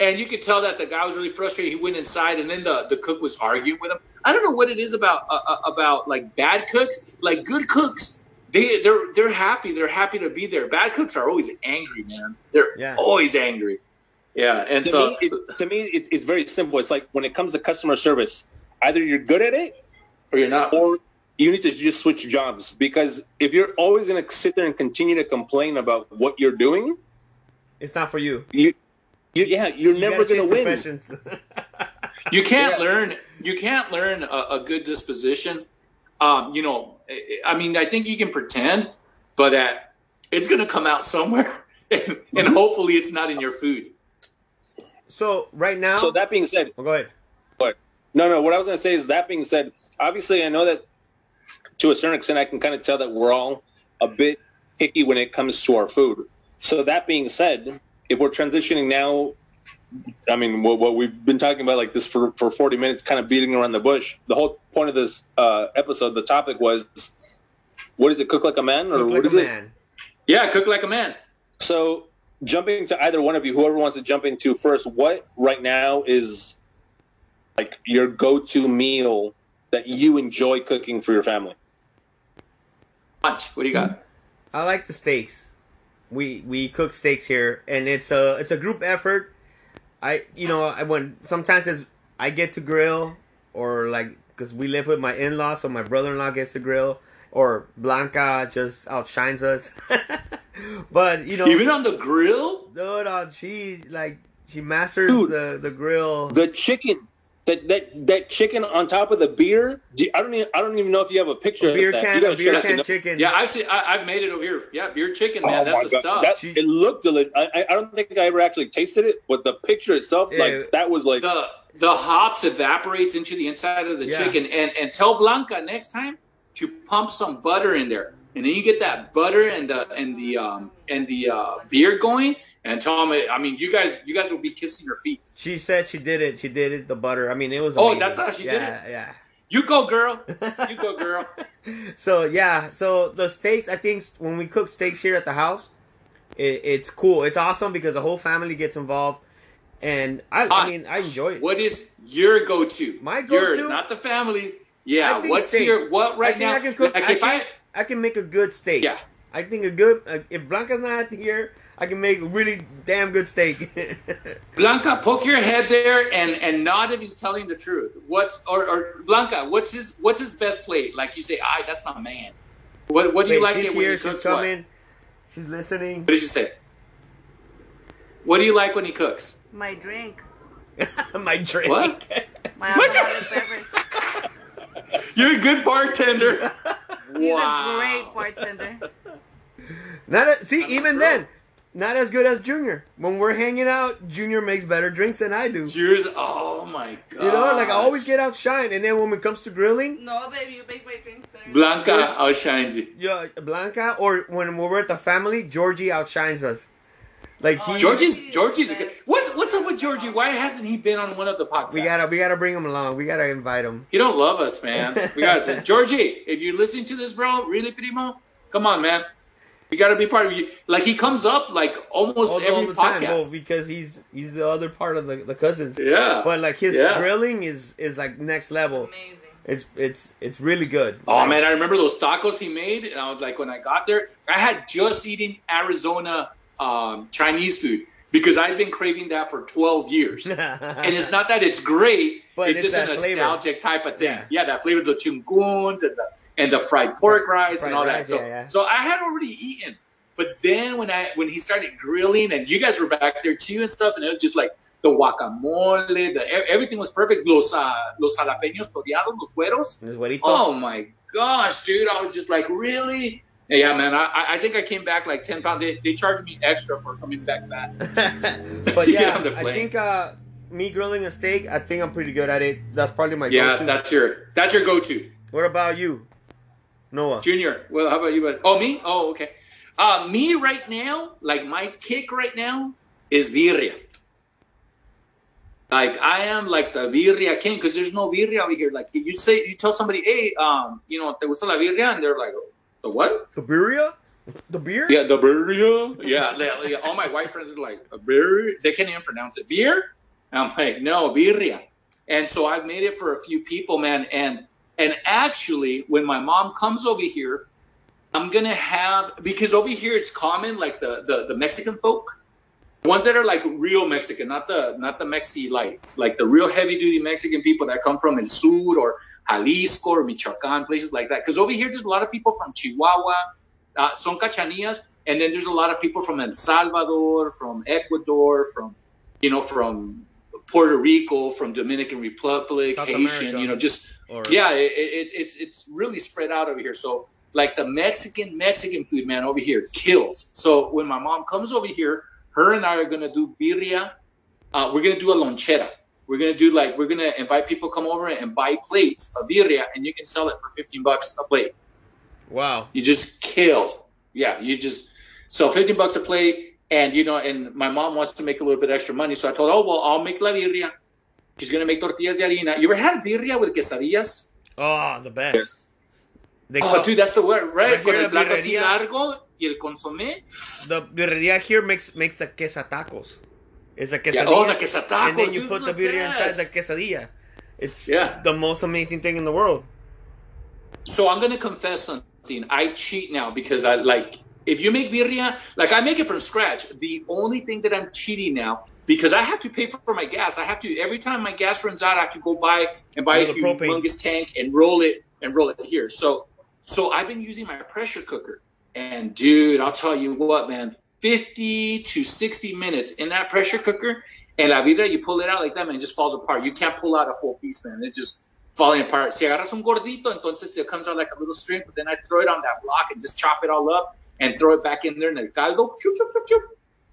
And you could tell that the guy was really frustrated. He went inside, and then the, the cook was arguing with him. I don't know what it is about uh, uh, about like bad cooks, like good cooks. They they're they're happy. They're happy to be there. Bad cooks are always angry, man. They're Yeah. always angry. Yeah, and To so me, it, to me, it, it's very simple. It's like when it comes to customer service, either you're good at it or you're not. or you need to just switch jobs because if you're always going to sit there and continue to complain about what you're doing, it's not for you. you, you yeah, you're You never going to win. [laughs] you can't Yeah. learn you can't learn a, a good disposition um, you know I- i mean i think you can pretend but uh, it's going to come out somewhere [laughs] and, and Mm-hmm. hopefully it's not in your food so right now, So that being said, oh, go ahead. But no, no, what I was going to say is that being said, obviously I know that to a certain extent I can kind of tell that we're all a bit picky when it comes to our food. So that being said, if we're transitioning now, I mean, what, what we've been talking about like this for, for 40 minutes, kind of beating around the bush. The whole point of this uh, episode, the topic was, what is it, cook like a man, or Cook what like is a it? man. yeah cook like a man So jumping to either one of you, whoever wants to jump into first, what right now is like your go-to meal that you enjoy cooking for your family? Punch, what do you got I like the steaks. We we cook steaks here, and it's a it's a group effort. I you know I when sometimes it's, I get to grill, or like because we live with my in laws, so my brother in law gets to grill, or Blanca just outshines us. [laughs] but you know, even on the grill dude, uh, she like she masters Dude. the the grill. The chicken, that that that chicken on top of the beer. do- I don't even I don't even know if you have a picture a beer of that. can, You a beer can chicken. yeah i've seen I, i've made it over here yeah beer chicken man Oh that's the God. stuff That- it looked delicious. I, I- I don't think I ever actually tasted it, but the picture itself, Yeah. like that was like the the hops evaporates into the inside of the Yeah. chicken and and tell blanca next time to pump some butter in there and then you get that butter and the and the um and the uh, beer going and tell them i mean you guys you guys will be kissing your feet She said she did it. She did it. The butter. I mean, it was. Oh, that's how she yeah, did Yeah, yeah. You go, girl. [laughs] You go, girl. so yeah, so the steaks. I think when we cook steaks here at the house, it, it's cool. It's awesome because the whole family gets involved, and I, I mean, I enjoy it. What is your go-to? My go-to? Yours, not the family's. Yeah. What's steak. your what right think now? I can cook. Like I, can, I I can make a good steak. yeah. I think a good. Uh, if Blanca's not here, I can make a really damn good steak. [laughs] Blanca, poke your head there and and nod if he's telling the truth. What's or, or Blanca? What's his what's his best plate? Like you say, "I that's my man." What what do you Wait, like she's it when here. he She's cooks? What? coming. She's listening. What did she say? What do you like when he cooks? My drink. [laughs] My drink. What? My What? alcoholic beverage. [laughs] You're a good bartender. He's wow. a great bartender. Not a, see, That's even true. then, not as good as Junior. When we're hanging out, Junior makes better drinks than I do. Cheers. Oh my god. You know, like I always get outshined, and then when it comes to grilling, No, baby, you make my drinks better. Blanca outshines you. yeah, Blanca, or when we're at the family, Georgie outshines us. Like he, Oh, Georgie's Georgie's Georgie's good. What what's up with Georgie? Why hasn't he been on one of the podcasts? we gotta, we gotta bring him along. We gotta invite him. He don't love us, man. We got to [laughs] Georgie. If you're listening to this, bro, really, primo, come on, man. We got to be part of you. Like he comes up like almost All, every all the time, well, because he's he's the other part of the, the cousins. yeah. But like his Yeah. grilling is is like next level. Amazing. It's it's it's really good. Oh man, I remember those tacos he made, and I was like, when I got there, I had just eaten Arizona um, Chinese food because I've been craving that for 12 years. [laughs] and it's not that it's great, But it's, it's just a that flavor. nostalgic type of thing. Yeah. Yeah, that flavor, the chunguns and the and the fried pork rice and fried all that. So, yeah, yeah. so I had already eaten. But then when I when he started grilling and you guys were back there too and stuff, and it was just like the guacamole, the everything was perfect. Los uh, los jalapeños toreados, los güeros. It's what he Oh my gosh, dude! I was just like, really? Yeah, man. I, I- think I came back like ten pounds. They, they charged me extra for coming back that. [laughs] [laughs] but yeah, I think uh, me grilling a steak, I think I'm pretty good at it. That's probably my Yeah, go-to. that's your that's your go-to, What about you, Noah? Junior. Well, how about you? bud? Oh, me? Oh, okay. Uh, me right now, like my kick right now is birria. Like I am like the birria king because there's no birria over here. Like you say, you tell somebody, hey, um, you know, te gusta la birria, and they're like, the what? The birria? The beer? Yeah, the birria. Yeah, they- all my white friends are like a beer. They can't even pronounce it. Beer. I'm like, no, birria. And so I've made it for a few people, man. And and actually, when my mom comes over here, I'm gonna have because over here it's common, like the the, the Mexican folk, the ones that are like real Mexican, not the not the Mexi light, like the real heavy duty Mexican people that come from El Sur or Jalisco or Michoacan, places like that. Because over here, there's a lot of people from Chihuahua, uh, son cachanillas, and then there's a lot of people from El Salvador, from Ecuador, from you know from Puerto Rico, from Dominican Republic, South Haitian, America. you know, just Or, yeah, it, it, it's it's it's really spread out over here. So like the Mexican Mexican food, man, over here kills. So when my mom comes over here, her and I are gonna do birria. Uh, we're gonna do a lonchera. We're gonna do like we're gonna invite people come over and buy plates of birria, and you can sell it for fifteen bucks a plate. Wow. You just kill. Yeah, you just so fifteen bucks a plate, and you know, and my mom wants to make a little bit extra money, so I told her, oh well, I'll make la birria. She's gonna make tortillas de harina. You ever had birria with quesadillas? Oh, the best. Yes. They Oh, call, dude, that's the word, right? Right Con el in plato así largo y el consomé. the birria here makes makes the queso tacos. It's a Yeah, quesadilla. oh, the quesatacos, and then you put the are birria inside the quesadilla. It's Yeah. the most amazing thing in the world. So I'm gonna confess something. I cheat now because I like if you make birria, like I make it from scratch. The only thing that I'm cheating now because I have to pay for, my gas. I have to every time my gas runs out, I have to go buy and buy a the propane. humongous tank and roll it and roll it here. So so I've been using my pressure cooker. And dude, I'll tell you what, man, 50 to 60 minutes in that pressure cooker, and la vida, you pull it out like that, man, it just falls apart. You can't pull out a full piece, man. It's just falling apart. Si agarras un gordito, entonces it comes out like a little string, but then I throw it on that block and just chop it all up and throw it back in there in the caldo.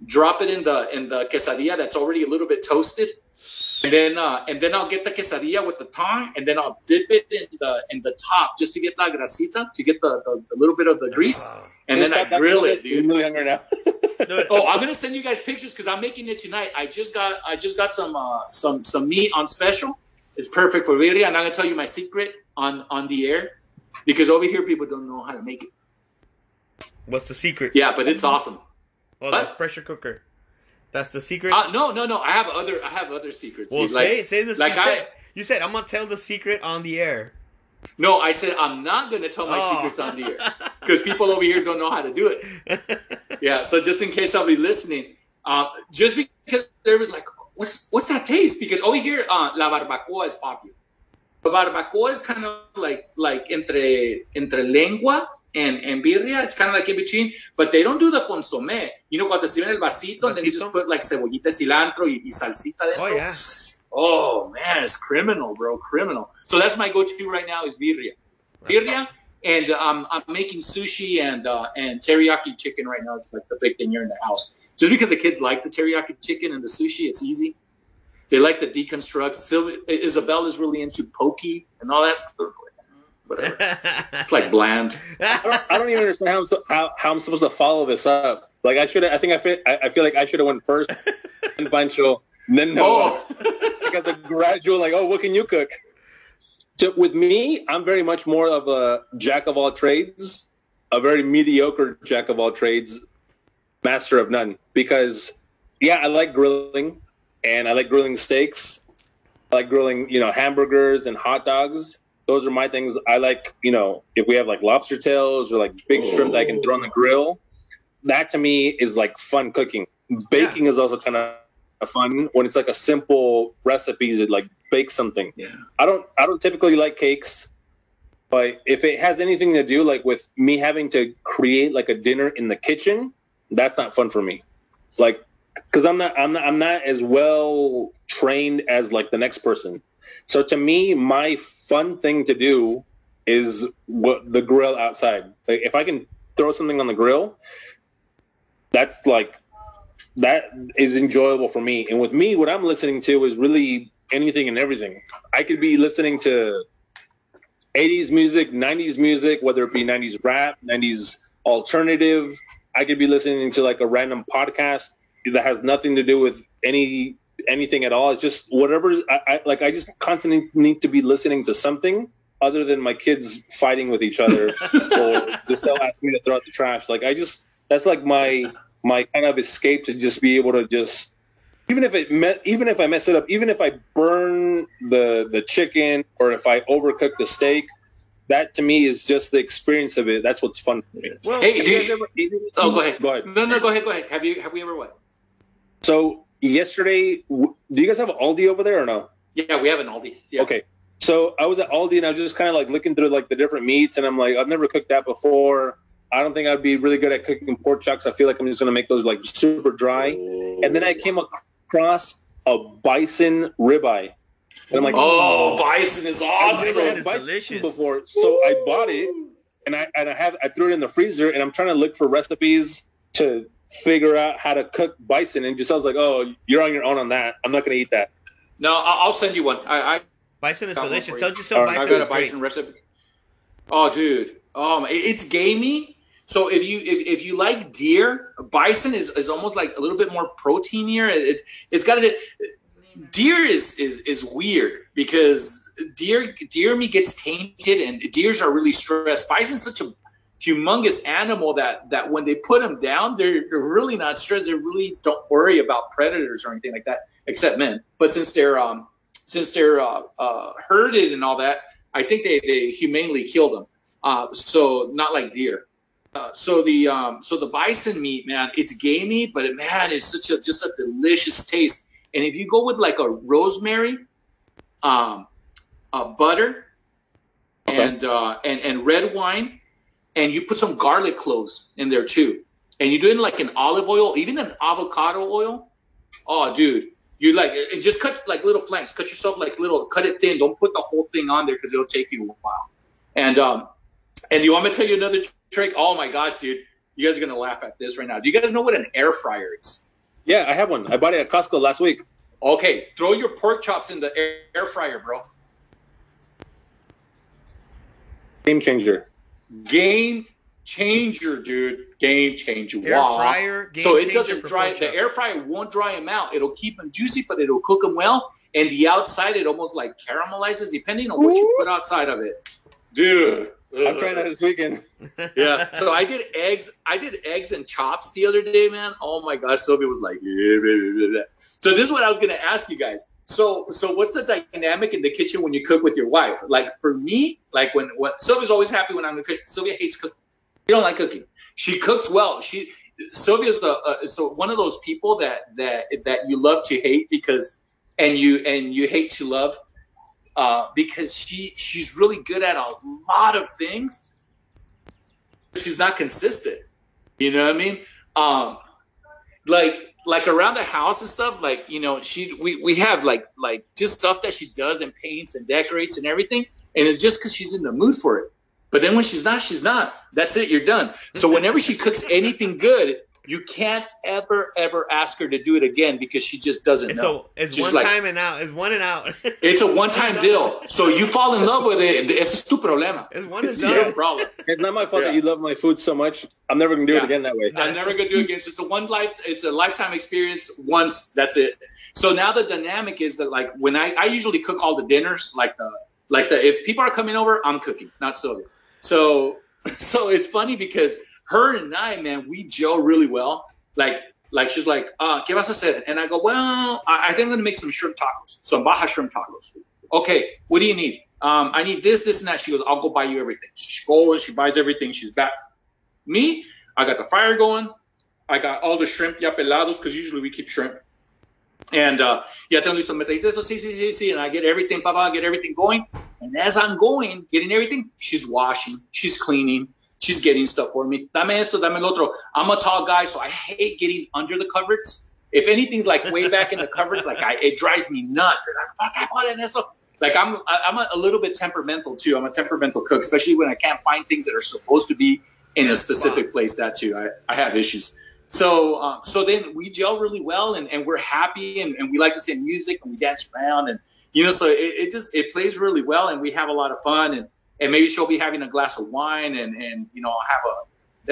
Drop it in the in the quesadilla that's already a little bit toasted. And then uh, and then I'll get the quesadilla with the tongue, and then I'll dip it in the in the top just to get la grasita, to get the, the, the little bit of the grease, and then I grill it, dude. I'm really hungry now. [laughs] Oh, I'm gonna send you guys pictures because I'm making it tonight. I just got I just got some uh, some some meat on special, It's perfect for birria. I'm not gonna tell you my secret on on the air because over here people don't know how to make it. What's the secret? Yeah, but it's awesome. Oh, What? the pressure cooker. That's the secret. Uh, no, no, no. I have other. I have other secrets. well, like, say say this. like you, I- said, you said I'm gonna tell the secret on the air. no, I said I'm not gonna tell my Oh. secrets on the air because people over here don't know how to do it. [laughs] Yeah. So just in case somebody listening, uh, just because there was like, what's what's that taste? Because over here, uh, la barbacoa is popular. The barbacoa is kind of like like entre entre lengua and, and birria. It's kind of like in between, but they don't do the consomme. You know, cuando sirven el vasito, and then you just put like cebollita, cilantro, y, y salsita dentro. Oh, yeah. Oh man, it's criminal, bro, criminal. So that's my go-to right now is birria, birria, and um, I'm making sushi and uh, and teriyaki chicken right now. It's like the big thing here in the house. Just because the kids like the teriyaki chicken and the sushi, it's easy. They like the deconstruct. Isabel is really into poke and all that stuff. Whatever. [laughs] It's like bland. I don't, I don't even understand how I'm, so, how, how I'm supposed to follow this up. Like I should, I think I fit. I, I feel like I should have went first, [laughs] then Pancho, then Noah. Oh, [laughs] Because the gradual, like, oh, what can you cook? So with me, I'm very much more of a jack of all trades, a very mediocre jack of all trades, master of none. Because yeah, I like grilling, and I like grilling steaks. I like grilling, you know, hamburgers and hot dogs. Those are my things. I like, you know, if we have like lobster tails or like big shrimp that I can throw on the grill. That to me is like fun cooking. Baking is also kind of fun when it's like a simple recipe to like bake something. yeah. I don't I don't typically like cakes, but if it has anything to do like with me having to create like a dinner in the kitchen, that's not fun for me. Like cuz I'm not I'm not I'm not as well trained as like the next person. So to me my fun thing to do is what the grill outside. Like if I can throw something on the grill, that's like that is enjoyable for me. And with me, what I'm listening to is really anything and everything. I could be listening to 80s music, 90s music, whether it be 90s rap, 90s alternative. I could be listening to like a random podcast that has nothing to do with any anything at all. It's just whatever. I, I like. I just constantly need to be listening to something other than my kids fighting with each other [laughs] or Giselle asking me to throw out the trash. Like I just that's like my my kind of escape to just be able to just even if it me- even if I mess it up, even if I burn the the chicken or if I overcook the steak, that to me is just the experience of it. That's what's fun for me. well, Hey, Have do you you- guys ever eaten- Oh, go ahead. Go ahead. No, no, go ahead, go ahead. Have you have we ever what? So yesterday, do you guys have Aldi over there or no? Yeah, we have an Aldi. Yes. Okay. So I was at Aldi and I was just kind of like looking through like the different meats and I'm like, I've never cooked that before. I don't think I'd be really good at cooking pork chops. I feel like I'm just gonna make those like super dry. And then I oh. came across a bison ribeye. And I'm like, Oh, oh. bison is awesome! I've never awesome. had bison delicious. before, so I bought it, and I and I have I threw it in the freezer, and I'm trying to look for recipes to figure out how to cook bison, and just I was like, oh, you're on your own on that. I'm not gonna eat that. No, I- I'll send you one. I, I bison is Got one delicious. for Tell you. Giselle Alright, bison I got is a great. bison recipe. Oh, dude. Um, it's gamey. So if you if, if you like deer, bison is, is almost like a little bit more proteinier. It, it, it's got a deer is is is weird because deer deer meat gets tainted and deers are really stressed. Bison's such a humongous animal that that when they put them down, they're, they're really not stressed. They really don't worry about predators or anything like that, except men. But since they're um since they're uh, uh, herded and all that, I think they they humanely kill them. Uh, so not like deer. Uh, so the um, so the bison meat, man, it's gamey, but it, man, it's such a just a delicious taste. And if you go with like a rosemary, um, uh, butter, Okay. and uh, and and red wine, and you put some garlic cloves in there too, and you do it in like an olive oil, even an avocado oil. Oh, dude, you like and just cut like little flanks. Cut yourself like little, cut it thin. Don't put the whole thing on there because it'll take you a while. And um, and you want me to tell you another trick? Oh my gosh, dude, you guys are gonna laugh at this right now. Do you guys know what an air fryer is? Yeah, I have one. I bought it at Costco last week. Okay, throw your pork chops in the air, air fryer, bro. Game changer. Game changer, dude. Game changer. Air wow. fryer. Game so it doesn't dry. The air fryer won't dry them out. It'll keep them juicy, but it'll cook them well. And the outside, it almost like caramelizes, depending on what you put outside of it, dude. I'm trying that this weekend. [laughs] yeah. So I did eggs. I did eggs and chops the other day, man. Oh my gosh, Sylvia was like, so this is what I was gonna ask you guys. So, so what's the dynamic in the kitchen when you cook with your wife? Like for me, like when what Sylvia's always happy when I'm cook. Sylvia hates cooking. She don't like cooking. She cooks well. She Sylvia's the uh, so one of those people that that that you love to hate because and you and you hate to love uh, because she she's really good at a lot of things. She's not consistent. You know what I mean? Um, like like around the house and stuff. Like you know, she we we have like like just stuff that she does and paints and decorates and everything, and it's just because she's in the mood for it. But then when she's not, she's not. That's it. You're done. So whenever she cooks anything good, you can't ever ever ask her to do it again because she just doesn't It's know. so it's She's one like- time and out. It's one and out. [laughs] It's a one-time deal. So you fall in love with it. Ese es tu problema. It's one and It's your done. problem. [laughs] It's not my fault Yeah. that you love my food so much. I'm never gonna do it again that way. I'm never gonna do it again. So it's a one life. It's a lifetime experience. Once that's it. So now the dynamic is that like when I I usually cook all the dinners, like the like the if people are coming over, I'm cooking, not Sylvia. So [laughs] so it's funny because her and I, man, we gel really well. Like like she's like, uh, ¿qué vas a hacer? And I go, well, I, I think I'm gonna make some shrimp tacos, some baja shrimp tacos. Okay, what do you need? Um, I need this, this, and that. She goes, I'll go buy you everything. She goes, she buys everything. She's back. Me, I got the fire going. I got all the shrimp ya pelados because usually we keep shrimp. And uh, tengo listo. Me eso, sí, sí, sí, sí. And I get everything, papa, get everything going. And as I'm going, getting everything, she's washing, she's cleaning, she's getting stuff for me. Dame esto, dame otro. I'm a tall guy, so I hate getting under the covers. If anything's like way back in the covers, like I, it drives me nuts. I'm like, "¿Por qué eso?" Like I'm, I- I'm a, a little bit temperamental too. I'm a temperamental cook, especially when I can't find things that are supposed to be in a specific place. That too, I, I have issues. So, uh, so then we gel really well, and, and we're happy, and, and we like to sing music, and we dance around, and you know, so it, it just it plays really well, and we have a lot of fun, and and maybe she'll be having a glass of wine, and and you know, I'll have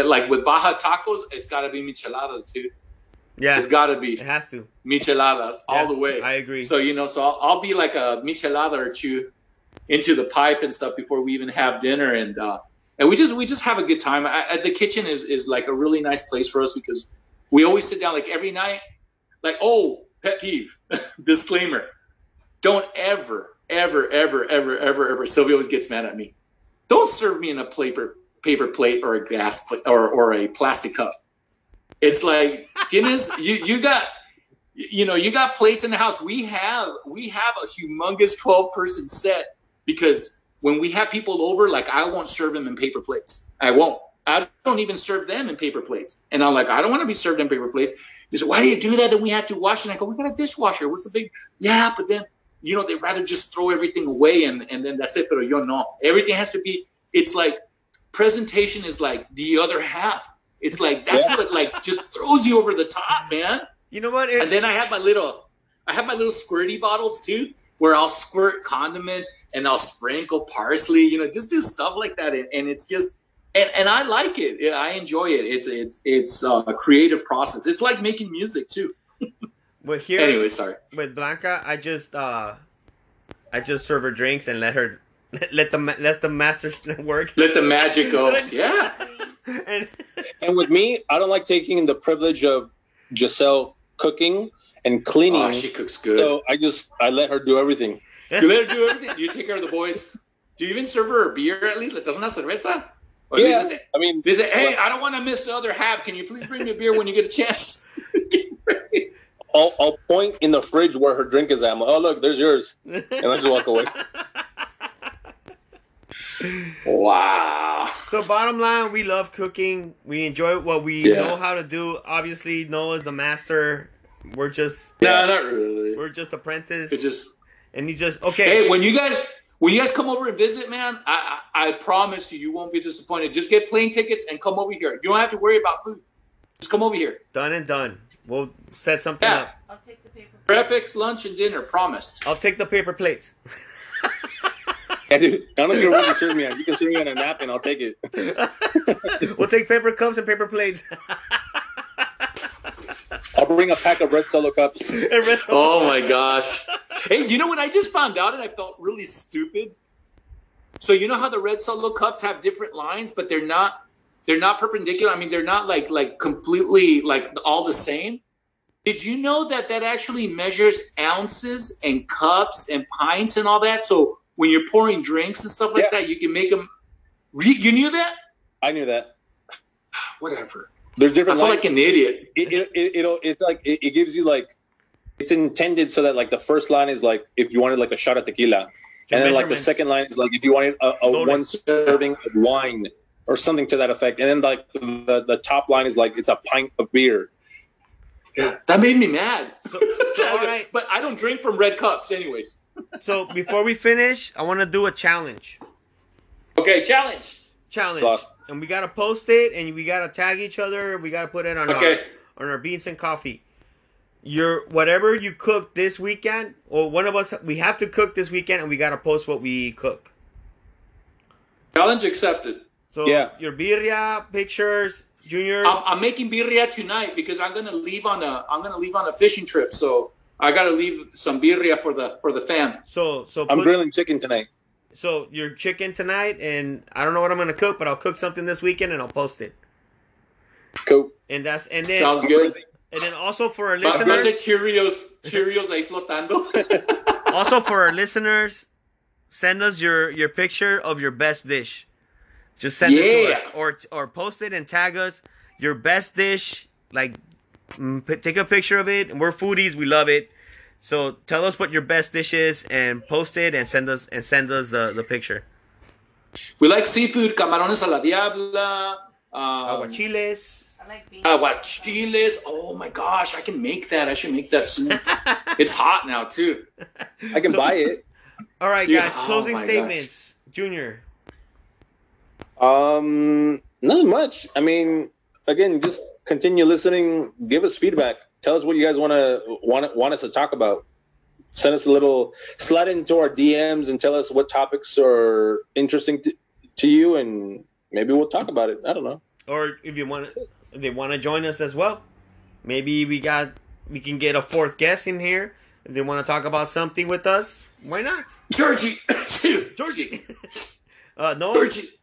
a like with Baja tacos, it's got to be micheladas, dude. Yeah, It's got to it be has to. micheladas all Yeah, the way. I agree. So you know, so I'll, I'll be like a michelada or two into the pipe and stuff before we even have dinner, and uh, and we just we just have a good time. I, I, the kitchen is is like a really nice place for us because we always sit down like every night. Like oh, pet peeve, [laughs] disclaimer: don't ever, ever, ever, ever, ever, ever. Sylvia always gets mad at me. Don't serve me in a paper paper plate or a glass or or a plastic cup. It's like Guinness. [laughs] you you got you know you got plates in the house we have we have a humongous 12 person set because when we have people over like i won't serve them in paper plates i won't i don't even serve them in paper plates and i'm like i don't want to be served in paper plates he said why do you do that then we have to wash and i go we got a dishwasher what's the big yeah but then you know they'd rather just throw everything away and, and then that's it pero yo no everything has to be it's like presentation is like the other half it's like that's Yeah. what like just throws you over the top man You know what? It- and then I have my little, I have my little squirty bottles too, where I'll squirt condiments and I'll sprinkle parsley, you know, just do stuff like that. And, and it's just, and, and I like it. I enjoy it. It's it's it's a creative process. It's like making music too. [laughs] but here Anyway, sorry. with Blanca, I just uh, I just serve her drinks and let her [laughs] let the let the master [laughs] work. Let the magic go. [laughs] Yeah. and And with me, I don't like taking the privilege of Giselle cooking and cleaning. Oh, she cooks good. so I just I let her do everything. you let her do everything. You take care of the boys. Do you even serve her a beer at least? ¿Le das una cerveza? Or Yeah, dices, I mean, They say, hey, I don't want to miss the other half. Can you please bring me a beer when you get a chance? I'll, I'll point in the fridge where her drink is at. I'm like, oh look, there's yours, and I just walk away. [laughs] wow. So bottom line, we love cooking. We enjoy what we Yeah. know how to do. Obviously, Noah's the master. We're just No, not really. we're just apprentice, It's just and he just okay. hey, when you guys when you guys come over and visit, man, I, I I promise you, you won't be disappointed. Just get plane tickets and come over here. You don't have to worry about food. Just come over here. done and done. We'll set something Yeah. up. I'll take the paper. Breakfast, lunch, and dinner. Promised. I'll take the paper plates. [laughs] Yeah, dude. I don't know if you really serve me on. You can serve me on a napkin. I'll take it. [laughs] we'll take paper cups and paper plates. [laughs] I'll bring a pack of red solo cups. And rest- Oh my gosh. Hey, you know what I just found out and I felt really stupid? So you know how the red solo cups have different lines, but they're not they're not perpendicular. I mean, they're not like like completely like all the same. Did you know that that actually measures ounces and cups and pints and all that? So when you're pouring drinks and stuff like Yeah. that, you can make them. You knew that? I knew that. Whatever. There's different. I feel lines. like an idiot. it, it, it, it'll it's like it, it gives you like it's intended so that like the first line is like if you wanted like a shot of tequila and then like the second line is like if you wanted a, a one serving of wine or something to that effect and then like the, the top line is like it's a pint of beer Yeah, That made me mad. So, so, all right. But I don't drink from red cups, anyways. So before we finish, I want to do a challenge. Okay, challenge. Challenge. Lost. And we gotta post it, and we gotta tag each other. We gotta put it on Okay. our on our beans and coffee. Your whatever you cook this weekend, or one of us, we have to cook this weekend, and we gotta post what we cook. Challenge accepted. So Yeah. your birria pictures, Junior. I'm, I'm making birria tonight because I'm gonna leave on a I'm gonna leave on a fishing trip. So I gotta leave some birria for the for the fam. so so i'm put- grilling chicken tonight So your chicken tonight, and I don't know what I'm gonna cook, but I'll cook something this weekend and I'll post it. cool And that's and then Sounds good. and then also for our I'm say listeners, Cheerios, Cheerios ahí flotando. [laughs] also for our listeners, send us your your picture of your best dish. Just send it to us, or or post it and tag us your best dish. Like, mm, p- take a picture of it. We're foodies, we love it. So tell us what your best dish is and post it and send us and send us the, the picture. we like seafood, camarones a la diabla, um, Aguachiles. I like beans. aguachiles. Oh my gosh, I can make that. I should make that soon. [laughs] it's hot now too. i can So- buy it All right, Yeah. guys. Oh Closing my statements. Junior. Um not much. I mean again just continue listening. Give us feedback. Tell us what you guys want to want want us to talk about. Send us a little slide into our dms and tell us what topics are interesting to, to you and maybe we'll talk about it. I don't know. Or if you want, if they want to join us as well, maybe we got we can get a fourth guest in here. If they want to talk about something with us, why not? Georgie, [coughs] Georgie. [laughs] uh, no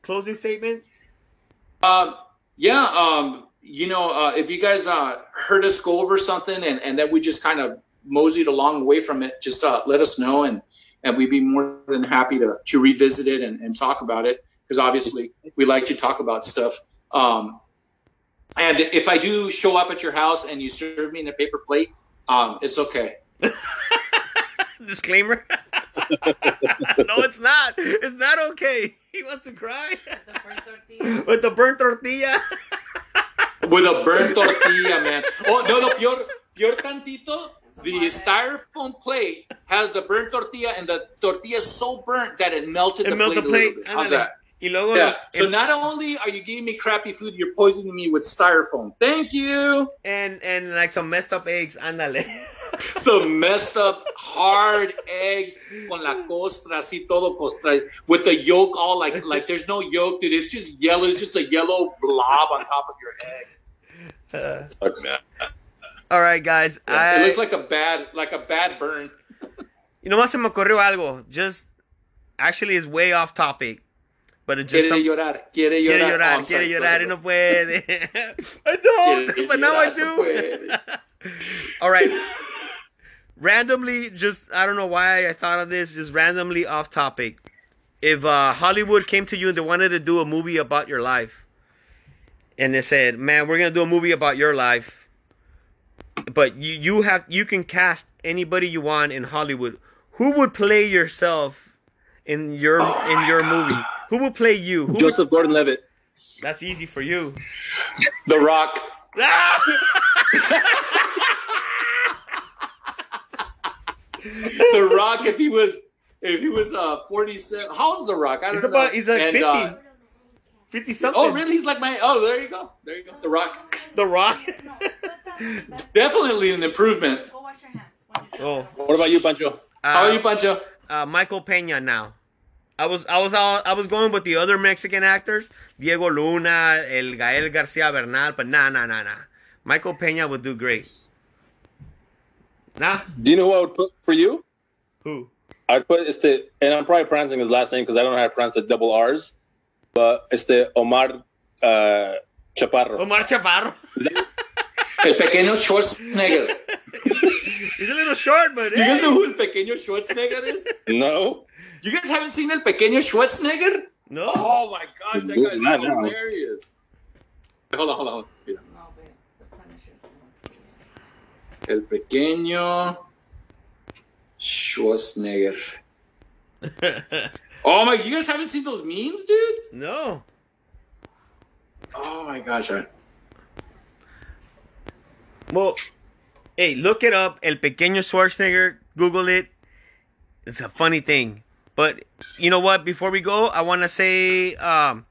closing statement. Um, yeah, um, you know, uh, if you guys uh, heard us go over something and, and that we just kind of moseyed along away from it, just uh, let us know and, and we'd be more than happy to, to revisit it and, and talk about it because obviously we like to talk about stuff. Um, and if I do show up at your house and you serve me in a paper plate, um, it's okay. [laughs] Disclaimer. [laughs] no, it's not. It's not okay. [laughs] He wants to cry The burnt tortilla. with the burnt tortilla. [laughs] [laughs] With a burnt tortilla, man. Oh, no, no, peor, peor tantito. The styrofoam plate has the burnt tortilla, and the tortilla is so burnt that it melted It the melted plate. the a plate. bit. How's that? Y luego, Yeah. So and, not only are you giving me crappy food, you're poisoning me with styrofoam. Thank you. and and like some messed up eggs. Ándale. [laughs] Some messed up hard eggs con la costra, así todo costra, with the yolk all like like there's no yolk, dude. It's just yellow. It's just a yellow blob on top of your egg. Uh, Sucks. all right, guys. it I, looks like a bad like a bad burn. Y nomás se me ocurrió algo. Just actually it's way off topic. But it just Quiere some- llorar, quiere llorar. quiere Oh, llorar, I'm quiere sorry, llorar y no puede. [laughs] I don't, Quiere but now I llorar, no do. [laughs] All right. Randomly, just I don't know why I thought of this. Just randomly off topic. If uh, Hollywood came to you and they wanted to do a movie about your life, and they said, "Man, we're gonna do a movie about your life," but you you have you can cast anybody you want in Hollywood. Who would play yourself in your in your movie? Who would play you? Who would- joseph gordon-levitt that's easy for you. The Rock. [laughs] The Rock, if he was, if he was uh 47, how old's The Rock? I don't He's know. about he's like And, 50. uh, 50 something. oh, really? He's like my. Oh, there you go. There you go. The Rock. The Rock. [laughs] Definitely an improvement. Go wash your hands. oh, what about you pancho How are uh, you, Pancho? uh, Michael Peña now. I was I was all, I was going with the other Mexican actors, Diego Luna, El Gael Garcia Bernal, but nah, nah, nah, nah. Michael Peña would do great. Nah, Do you know who I would put for you? who? I'd put it's the and I'm probably pronouncing his last name because I don't know how to pronounce the double R's, but it's the Omar uh, Chaparro. Omar Chaparro. El pequeño Schwarzenegger. [laughs] He's a little short, but Do you guys know who El pequeño Schwarzenegger is? No, You guys haven't seen El pequeño Schwarzenegger? no. Oh my gosh, that guy's Not so now. hilarious. Hold on, hold on, hold on. Mira. No, but the Punisher's El pequeño Schwarzenegger. [laughs] Oh my, you guys haven't seen those memes, dudes? no. Oh my gosh. I- Well, hey, look it up. El Pequeño Schwarzenegger. Google it. It's a funny thing. But you know what? Before we go, I want to say um,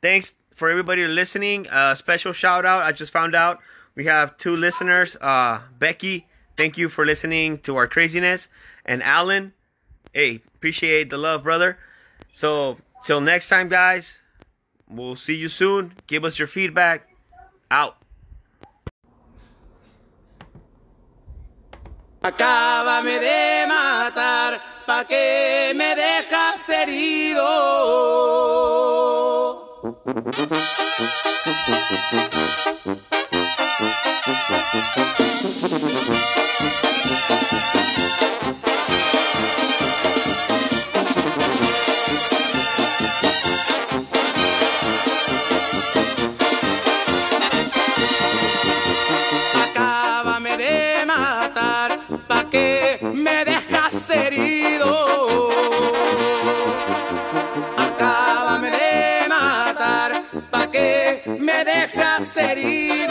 thanks for everybody listening. Uh, special shout out. I just found out we have two listeners. Uh, Becky, thank you for listening to our craziness. And Alan, hey, appreciate the love, brother. So, till next time, guys, we'll see you soon. Give us your feedback. Out. Acábame de matar, pa' que me dejas herido. Thank you. sería